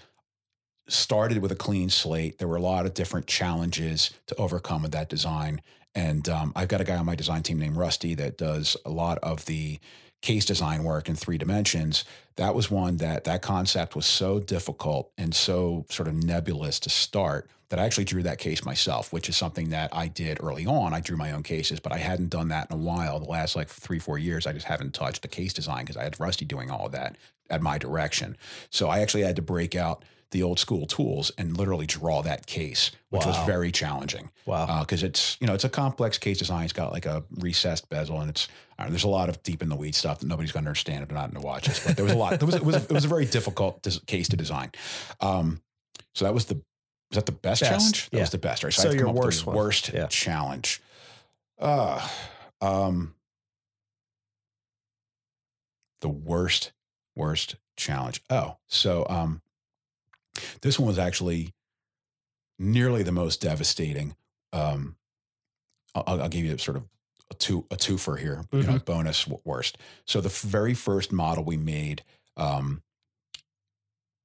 started with a clean slate. There were a lot of different challenges to overcome with that design. And um, I've got a guy on my design team named Rusty that does a lot of the case design work in three dimensions. That was one that that concept was so difficult and so sort of nebulous to start that I actually drew that case myself, which is something that I did early on. I drew my own cases, but I hadn't done that in a while. The last like three, four years, I just haven't touched the case design because I had Rusty doing all of that at my direction. So I actually had to break out the old school tools and literally draw that case, which was very challenging wow. because it's you know it's a complex case design. It's got like a recessed bezel, and it's know, there's a lot of deep in the weeds stuff that nobody's going to understand if they're not into watches. But there was a lot. There was it was it was a very difficult case to design. Um, so that was the was that the best, Best, challenge? That yeah. was the best. Right. So So, to your come up with worst worst Yeah. challenge. Uh, um, the worst worst challenge. Oh, so um, this one was actually nearly the most devastating. Um, I'll, I'll give you sort of a two a twofer here, you know, bonus worst. So the f- very first model we made, um,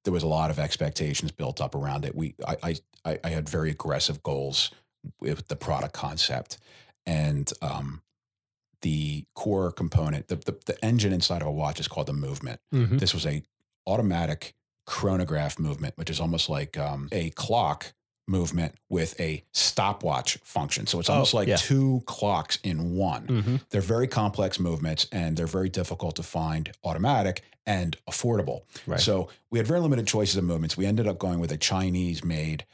there was a lot of expectations built up around it. We I I, I- had very aggressive goals with the product concept, and um, the core component, the, the the engine inside of a watch is called the movement. Mhm. This was a automatic chronograph movement, which is almost like um, a clock movement with a stopwatch function. So it's Oh, almost like yeah. two clocks in one. Mhm. They're very complex movements and they're very difficult to find automatic and affordable. Right. So we had very limited choices of movements. We ended up going with a Chinese made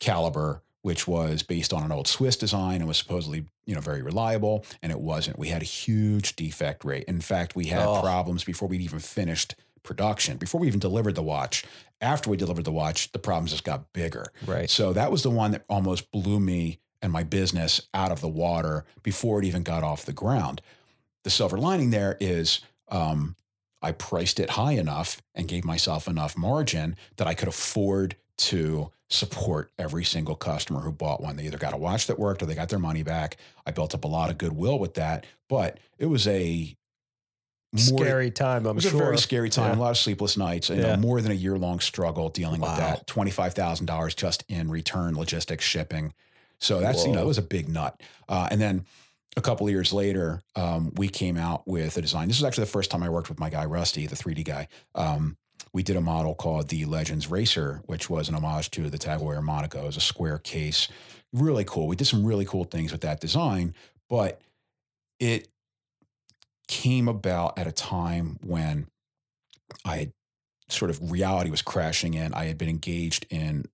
caliber, which was based on an old Swiss design and was supposedly, you know, very reliable. And it wasn't. We had a huge defect rate. In fact, we had Oh. problems before we'd even finished production, before we even delivered the watch. After we delivered the watch, the problems just got bigger. Right. So that was the one that almost blew me and my business out of the water before it even got off the ground. The silver lining there is um, I priced it high enough and gave myself enough margin that I could afford to support every single customer who bought one. They either got a watch that worked or they got their money back. I built up a lot of goodwill with that, but it was a more- Scary time, I'm it was sure. a very scary time, Yeah. a lot of sleepless nights, and Yeah. more than a year long struggle dealing Wow. with that. Twenty five thousand dollars just in return logistics shipping. So that's you know Whoa. it was a big nut. Uh, and then a couple of years later, um, we came out with a design. This was actually the first time I worked with my guy Rusty, the three D guy. Um, we did a model called the Legends Racer, which was an homage to the Tag Heuer Monaco. It was a square case, really cool. We did some really cool things with that design, but it came about at a time when I had sort of reality was crashing in. I had been engaged in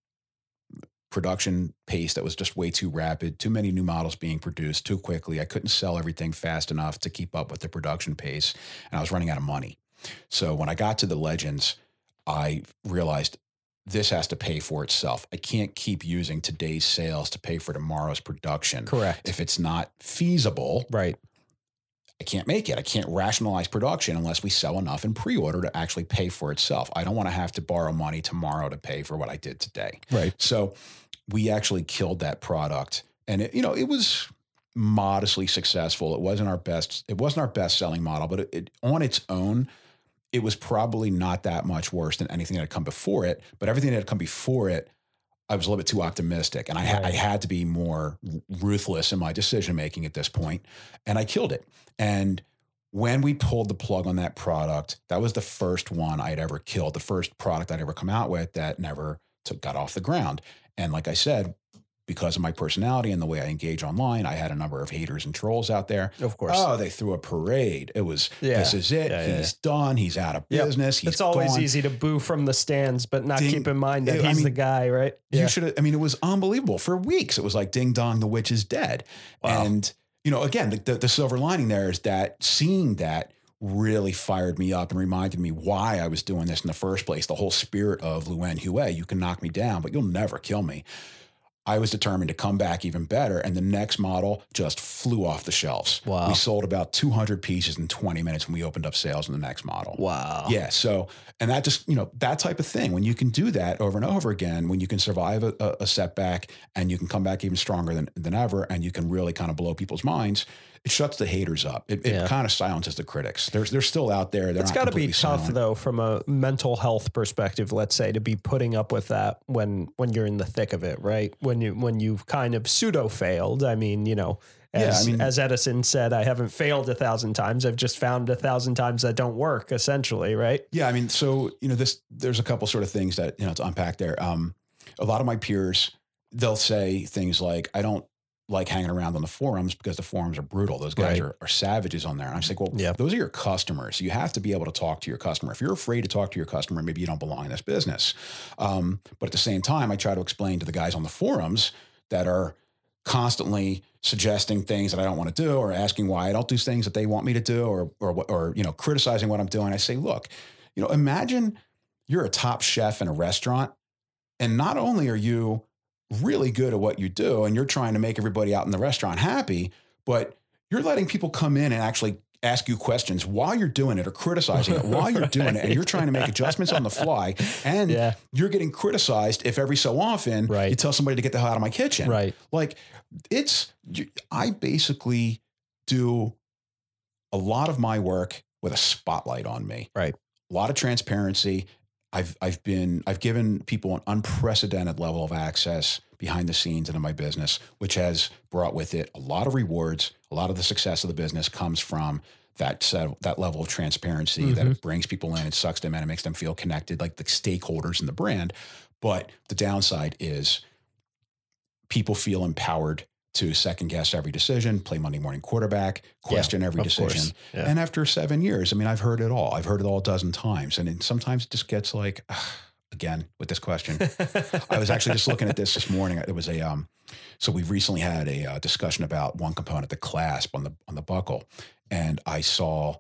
production pace that was just way too rapid, too many new models being produced too quickly. I couldn't sell everything fast enough to keep up with the production pace, and I was running out of money. So when I got to the Legends, I realized this has to pay for itself. I can't keep using today's sales to pay for tomorrow's production. Correct. If it's not feasible, right. I can't make it. I can't rationalize production unless we sell enough in pre-order to actually pay for itself. I don't want to have to borrow money tomorrow to pay for what I did today. Right. So we actually killed that product, and it, you know, it was modestly successful. It wasn't our best. It wasn't our best selling model, but it, it on its own, it was probably not that much worse than anything that had come before it. But everything that had come before it, I was a little bit too optimistic, and I, ha- I had to be more ruthless in my decision making at this point, and I killed it. And when we pulled the plug on that product, that was the first one I'd ever killed, the first product I'd ever come out with that never took, got off the ground. And like I said, because of my personality and the way I engage online, I had a number of haters and trolls out there. Of course. Oh, they threw a parade. It was Yeah. this is it. Yeah, yeah, he's done. He's out of business. He's it's always gone. easy to boo from the stands, but not Ding- keep in mind that I he's the mean, guy, right? You should. I mean, it was unbelievable for weeks. It was like ding dong, the witch is dead. Wow. And you know, again, the, the, the silver lining there is that seeing that really fired me up and reminded me why I was doing this in the first place. The whole spirit of Luen Huey, you can knock me down, but you'll never kill me. I was determined to come back even better, and the next model just flew off the shelves. Wow. We sold about 200 pieces in 20 minutes when we opened up sales in the next model. Wow. Yeah. So, and that just, you know, that type of thing, when you can do that over and over again, when you can survive a, a- a setback and you can come back even stronger than, than ever, and you can really kind of blow people's minds, it shuts the haters up. It, it Yeah. kind of silences the critics. They're, they're still out there. They're It's not got to be tough silent. though, from a mental health perspective. Let's say to be putting up with that when when you're in the thick of it, right? When you when you've kind of pseudo failed. I mean, you know, Yeah, I as mean- as Edison said, I haven't failed a thousand times. I've just found a thousand times that don't work. Essentially, right? Yeah, I mean, so you know, this there's a couple sort of things that you know to unpack there. Um, a lot of my peers, they'll say things like, "I don't like hanging around on the forums because the forums are brutal. Those guys Right. are, are savages on there." And I'm just like, "Well, Yeah. those are your customers. You have to be able to talk to your customer. If you're afraid to talk to your customer, maybe you don't belong in this business." Um, but at the same time, I try to explain to the guys on the forums that are constantly suggesting things that I don't want to do or asking why I don't do things that they want me to do or or or you know criticizing what I'm doing. I say, look, you know, imagine you're a top chef in a restaurant and not only are you really good at what you do and you're trying to make everybody out in the restaurant happy, but you're letting people come in and actually ask you questions while you're doing it or criticizing it while you're doing it and you're trying to make [laughs] adjustments on the fly and Yeah. you're getting criticized if every so often Right. you tell somebody to get the hell out of my kitchen Right. like it's i basically do a lot of my work with a spotlight on me Right. a lot of transparency i've i've been i've given people an unprecedented level of access behind the scenes into my business which has brought with it a lot of rewards. A lot of the success of the business comes from that set, that level of transparency that mm-hmm. it brings people in. It sucks them in. It makes them feel connected like the stakeholders in the brand. But the downside is people feel empowered to second guess every decision, play Monday morning quarterback, question every decision. Yeah. And after seven years, I mean, I've heard it all. I've heard it all a dozen times. And it, sometimes it just gets like, again, with this question. [laughs] I was actually just looking at this this morning. There was a, um, so we've recently had a uh, discussion about one component, the clasp on the, on the buckle. And I saw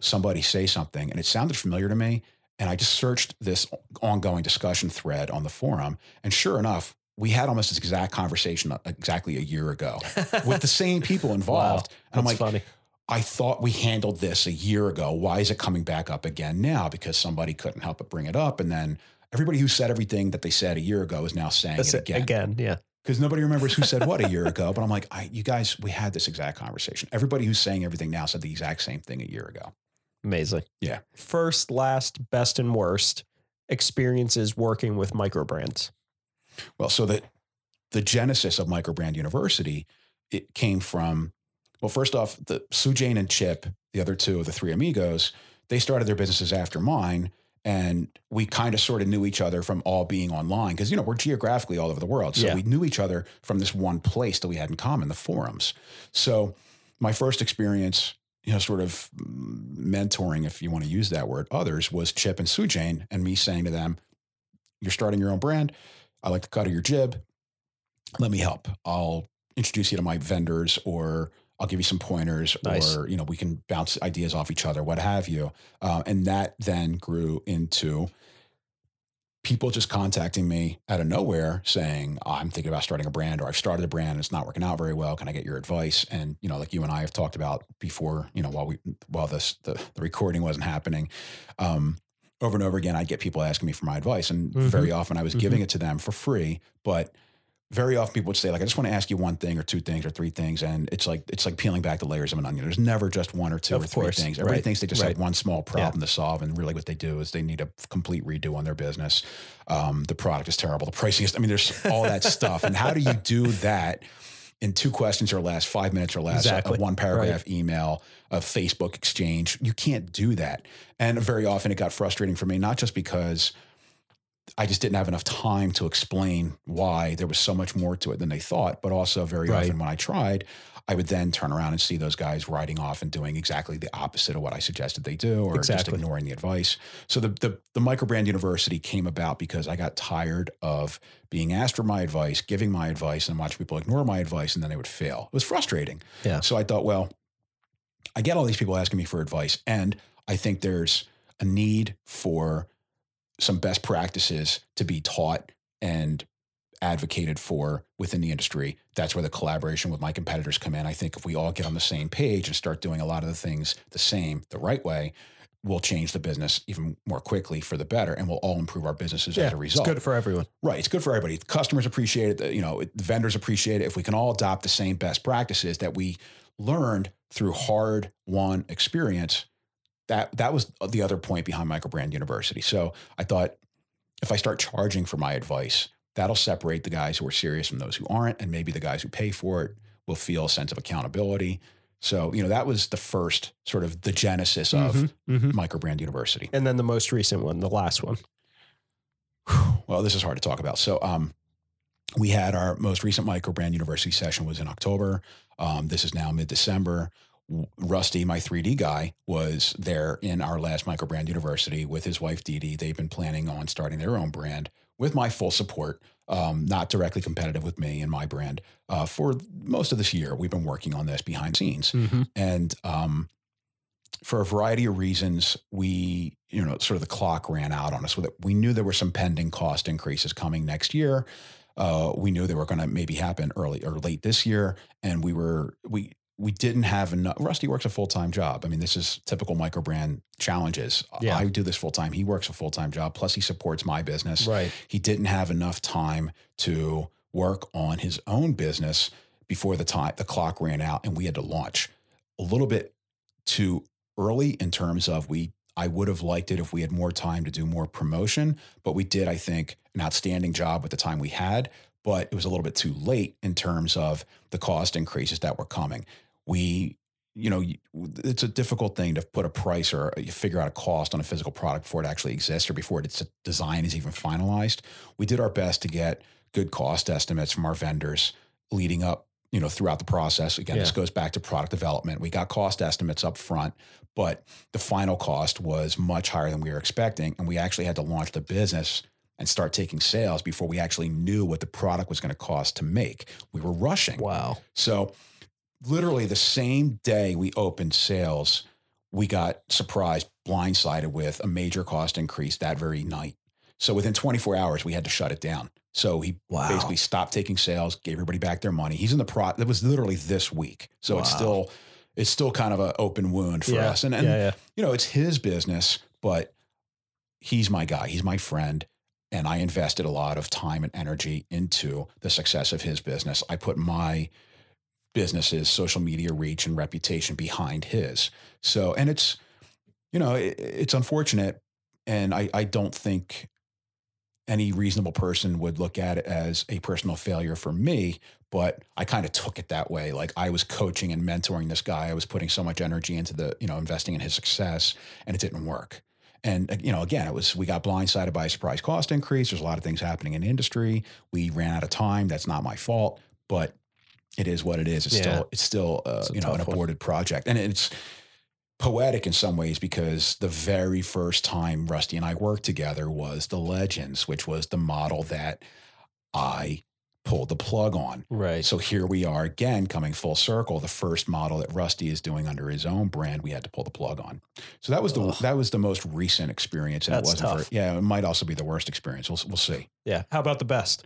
somebody say something and it sounded familiar to me. And I just searched this ongoing discussion thread on the forum. And sure enough, we had almost this exact conversation uh, exactly a year ago [laughs] with the same people involved. and I'm like, funny. I thought we handled this a year ago. Why is it coming back up again now? Because somebody couldn't help but bring it up. And then everybody who said everything that they said a year ago is now saying That's it it again. again. Yeah. Because nobody remembers who said what a year [laughs] ago. But I'm like, I, you guys, we had this exact conversation. Everybody who's saying everything now said the exact same thing a year ago. Amazing. Yeah. First, last, best, and worst experiences working with micro brands. Well, so the the genesis of Microbrand University, it came from well, first off, the Sujain and Chip, the other two of the three amigos, they started their businesses after mine. And we kind of sort of knew each other from all being online because, you know, we're geographically all over the world. So Yeah. we knew each other from this one place that we had in common, the forums. So my first experience, you know, sort of mentoring, if you want to use that word, others was Chip and Sujain and me saying to them, You're starting your own brand. I like the cut of your jib. Let me help. I'll introduce you to my vendors or I'll give you some pointers Nice. or, you know, we can bounce ideas off each other, what have you. Uh, and that then grew into people just contacting me out of nowhere saying, I'm thinking about starting a brand or I've started a brand and it's not working out very well. Can I get your advice? And, you know, like you and I have talked about before, you know, while we, while this, the, the recording wasn't happening, um, over and over again, I'd get people asking me for my advice. And Mhm. very often I was giving it to them for free, but very often people would say like, I just want to ask you one thing or two things or three things. And it's like, it's like peeling back the layers of an onion. There's never just one or two Of or three things. Everybody Right. thinks they just Right. have one small problem to solve. And really what they do is they need a complete redo on their business. Um, the product is terrible. The pricing is, I mean, there's all that stuff. And how do you do that in two questions or less, five minutes or less, a- Exactly. a one paragraph email, a Facebook exchange? You can't do that. And very often it got frustrating for me, not just because I just didn't have enough time to explain why there was so much more to it than they thought, but also very Right. often when I tried, I would then turn around and see those guys riding off and doing exactly the opposite of what I suggested they do, or just ignoring the advice. So the, the the microbrand university came about because I got tired of being asked for my advice, giving my advice, and watch people ignore my advice, and then they would fail. It was frustrating. Yeah. So I thought, well, I get all these people asking me for advice, and I think there's a need for some best practices to be taught and advocated for within the industry. That's where the collaboration with my competitors come in. I think if we all get on the same page and start doing a lot of the things the same, the right way, we'll change the business even more quickly for the better, and we'll all improve our businesses Yeah. as a result. It's good for everyone. Right. It's good for everybody. The customers appreciate it. The, you know, the vendors appreciate it. If we can all adopt the same best practices that we learned through hard won experience, that that was the other point behind Microbrand University. So I thought if I start charging for my advice, that'll separate the guys who are serious from those who aren't, and maybe the guys who pay for it will feel a sense of accountability. So you know that was the first sort of the genesis of Mhm, mhm. Microbrand University. And then the most recent one, the last one. [sighs] well, this is hard to talk about. So, um, we had our most recent microbrand university session was in October. Um, this is now mid December. Rusty, my 3D guy, was there in our last microbrand university with his wife Dee Dee. They've been planning on starting their own brand with my full support, um, not directly competitive with me and my brand. Uh, for most of this year, we've been working on this behind the scenes. Mm-hmm. And um, for a variety of reasons, we, you know, sort of the clock ran out on us with it. We knew there were some pending cost increases coming next year. Uh, we knew they were going to maybe happen early or late this year, and we were we we didn't have enough. Rusty works a full time job. I mean, this is typical microbrand challenges. Yeah. I do this full time. He works a full time job. Plus, he supports my business Right. he didn't have enough time to work on his own business before the time the clock ran out and we had to launch a little bit too early in terms of we I would have liked it if we had more time to do more promotion, but we did I think an outstanding job with the time we had, but it was a little bit too late in terms of the cost increases that were coming. We you know, it's a difficult thing to put a price or uh, you figure out a cost on a physical product before it actually exists or before its uh, design is even finalized. We did our best to get good cost estimates from our vendors leading up, you know, throughout the process. Again, this goes back to product development. We got cost estimates up front, but the final cost was much higher than we were expecting. And we actually had to launch the business and start taking sales before we actually knew what the product was going to cost to make. We were rushing. Wow. So, literally the same day we opened sales, we got surprised, blindsided with a major cost increase that very night. So, within 24 hours, we had to shut it down. So, he Wow. basically stopped taking sales, gave everybody back their money. He's in the pro, that was literally this week. So, it's still, it's still kind of an open wound for yeah. us. And and yeah, yeah. you know, it's his business, but he's my guy. He's my friend. And I invested a lot of time and energy into the success of his business. I put my business's social media reach and reputation behind his. So, and it's, you know, it, it's unfortunate. And I, I don't think any reasonable person would look at it as a personal failure for me, but I kind of took it that way. Like I was coaching and mentoring this guy. I was putting so much energy into the, you know, investing in his success and it didn't work. And uh, you know, again, it was we got blindsided by a surprise cost increase. There's a lot of things happening in the industry. We ran out of time. That's not my fault, but it is what it is. It's Yeah. still it's still uh, It's you know an one. aborted project, and it's poetic in some ways because the very first time Rusty and I worked together was the Legends, which was the model that I pulled the plug on. Right. So here we are again, coming full circle. The first model that Rusty is doing under his own brand, we had to pull the plug on. So that was the Ugh. that was the most recent experience, and That's it wasn't. tough. Yeah, it might also be the worst experience. We'll we'll see. yeah. How about the best?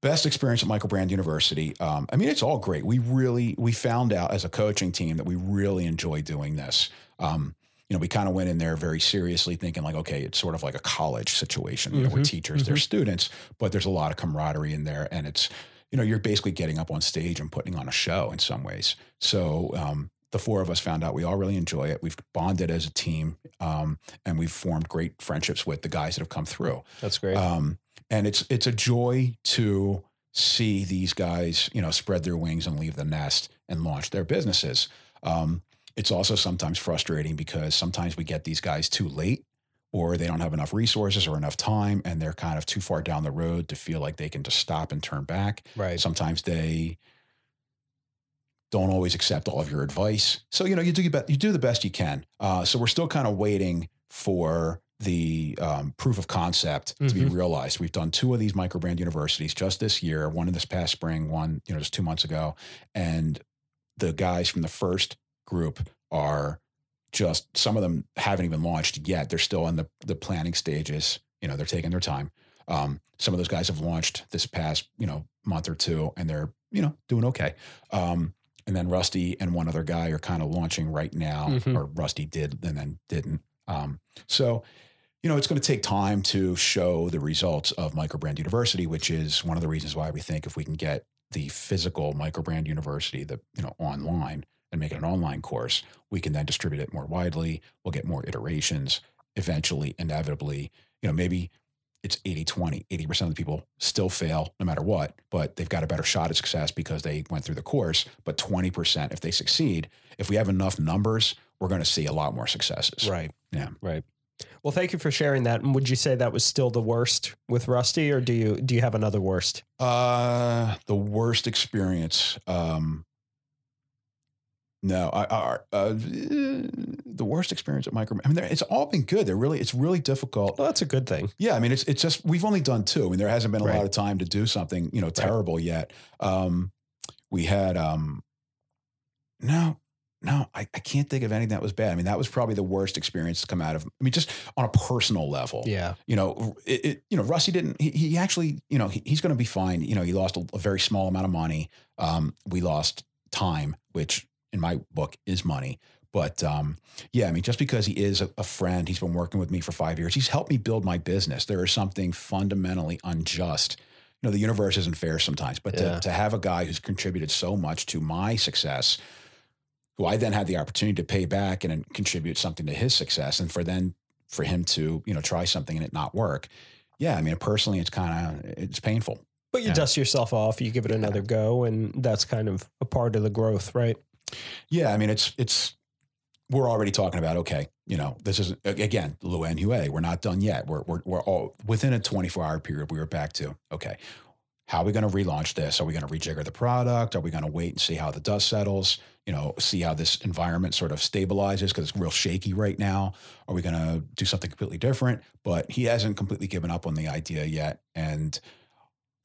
Best experience at Microbrand University. Um, I mean, it's all great. We really we found out as a coaching team that we really enjoy doing this. Um, you know, we kind of went in there very seriously, thinking like, okay, it's sort of like a college situation. You know, we're Mhm, teachers, they're students, but there's a lot of camaraderie in there, and it's you know, you're basically getting up on stage and putting on a show in some ways. So um, the four of us found out we all really enjoy it. We've bonded as a team, um, and we've formed great friendships with the guys that have come through. That's great. Um, and it's it's a joy to see these guys, you know, spread their wings and leave the nest and launch their businesses. Um, it's also sometimes frustrating because sometimes we get these guys too late, or they don't have enough resources or enough time, and they're kind of too far down the road to feel like they can just stop and turn back. right. Sometimes they don't always accept all of your advice. So you know you do you do the best you can. Uh, so we're still kind of waiting for the um, proof of concept to be Mhm. realized. We've done two of these microbrand universities just this year. One in this past spring, one you know just two months ago, and the guys from the first group are just some of them haven't even launched yet. They're still in the the planning stages. You know they're taking their time. Um, some of those guys have launched this past you know month or two, and they're you know doing okay. Um, and then Rusty and one other guy are kind of launching right now, Mhm. or Rusty did and then didn't. Um, so, you know, it's going to take time to show the results of Microbrand University, which is one of the reasons why we think if we can get the physical Microbrand University, the you know online, and make it an online course, we can then distribute it more widely. We'll get more iterations. Eventually, inevitably, you know, maybe it's 80 20 80% of the people still fail no matter what but they've got a better shot at success because they went through the course but 20% if they succeed if we have enough numbers we're going to see a lot more successes Right. Yeah. Right. Well, thank you for sharing that. And would you say that was still the worst with Rusty, or do you do you have another worst? uh the worst experience um no I, I uh, the worst experience at micro i mean there- it's all been good they're really it's really difficult Well, that's a good thing. Yeah, I mean, it's it's just we've only done two. I mean, there hasn't been a Right. lot of time to do something you know terrible yet. Um, we had um, no, no, I, I can't think of anything that was bad. I mean, that was probably the worst experience to come out of. I mean, just on a personal level. Yeah. You know, it, it you know, Rusty didn't. He, he actually, you know, he, he's going to be fine. You know, he lost a, a very small amount of money. Um, we lost time, which in my book is money. But um, yeah, I mean, just because he is a, a friend, he's been working with me for five years. He's helped me build my business. There is something fundamentally unjust. You know, the universe isn't fair sometimes, but Yeah. to, to have a guy who's contributed so much to my success, who I then had the opportunity to pay back and then contribute something to his success, and for then for him to you know try something and it not work. Yeah, I mean, personally, it's kind of it's painful. But you Yeah. dust yourself off, you give it another go, and that's kind of a part of the growth, right? Yeah, I mean, it's it's we're already talking about okay, you know, this is again Luen Huey. We're not done yet. We're we're we're all within a 24 hour period. We were back to okay. How are we going to relaunch this? Are we going to rejigger the product? Are we going to wait and see how the dust settles? You know, see how this environment sort of stabilizes because it's real shaky right now. Are we going to do something completely different? But he hasn't completely given up on the idea yet. And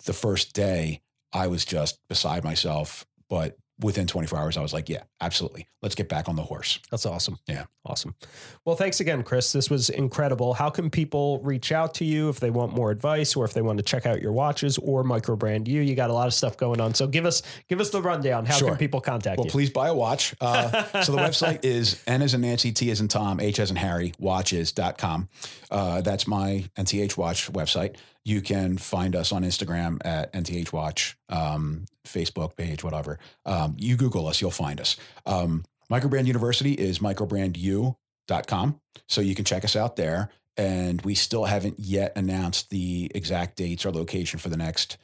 the first day, I was just beside myself. But within 24 hours, I was like, yeah, absolutely. Let's get back on the horse. That's awesome. Yeah. Awesome. Well, thanks again, Chris. This was incredible. How can people reach out to you if they want more advice or if they want to check out your watches or microbrand you? You got a lot of stuff going on. So give us give us the rundown. How Sure. can people contact Well, you? Well, please buy a watch. Uh, so the [laughs] website is N as in Nancy, T as in Tom, H as in Harry, watches.com. Uh, that's my NTH Watch website. You can find us on Instagram at NTH Watch, um, Facebook page, whatever. Um, you Google us, you'll find us. Um, Microbrand University is microbrandu.com. So you can check us out there. And we still haven't yet announced the exact dates or location for the next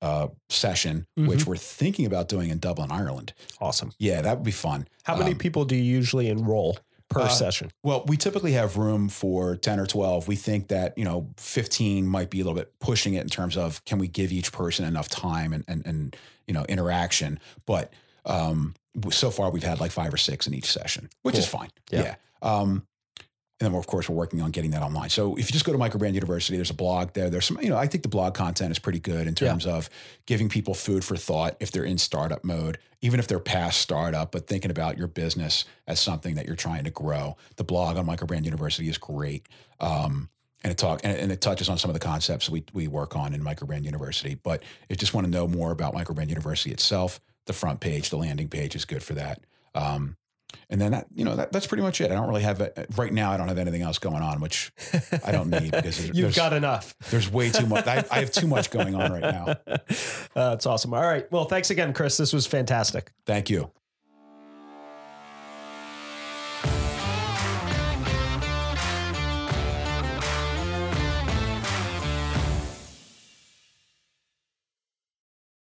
uh, session, which we're thinking about doing in Dublin, Ireland. awesome. Yeah, that would be fun. How many Um, people do you usually enroll per uh, session? Well, we typically have room for 10 or 12. We think that, you know, 15 might be a little bit pushing it in terms of can we give each person enough time and, and, and you know, interaction. But um, so far we've had like five or six in each session, which is fine. Yeah. Yeah. Um, and then, of course, we're working on getting that online. So if you just go to Microbrand University, there's a blog there. There's some, you know, I think the blog content is pretty good in Yeah. terms of giving people food for thought if they're in startup mode, even if they're past startup, but thinking about your business as something that you're trying to grow. The blog on Microbrand University is great. Um, and it talk and, and it touches on some of the concepts we we work on in Microbrand University. But if you just want to know more about Microbrand University itself, the front page, the landing page is good for that. Um, and then that, you know, that, that's pretty much it. I don't really have it right now. I don't have anything else going on, which I don't need because [laughs] You've got enough. there's way too much. I, I have too much going on right now. Uh, [laughs] that's awesome. All right. Well, thanks again, Chris. This was fantastic. Thank you.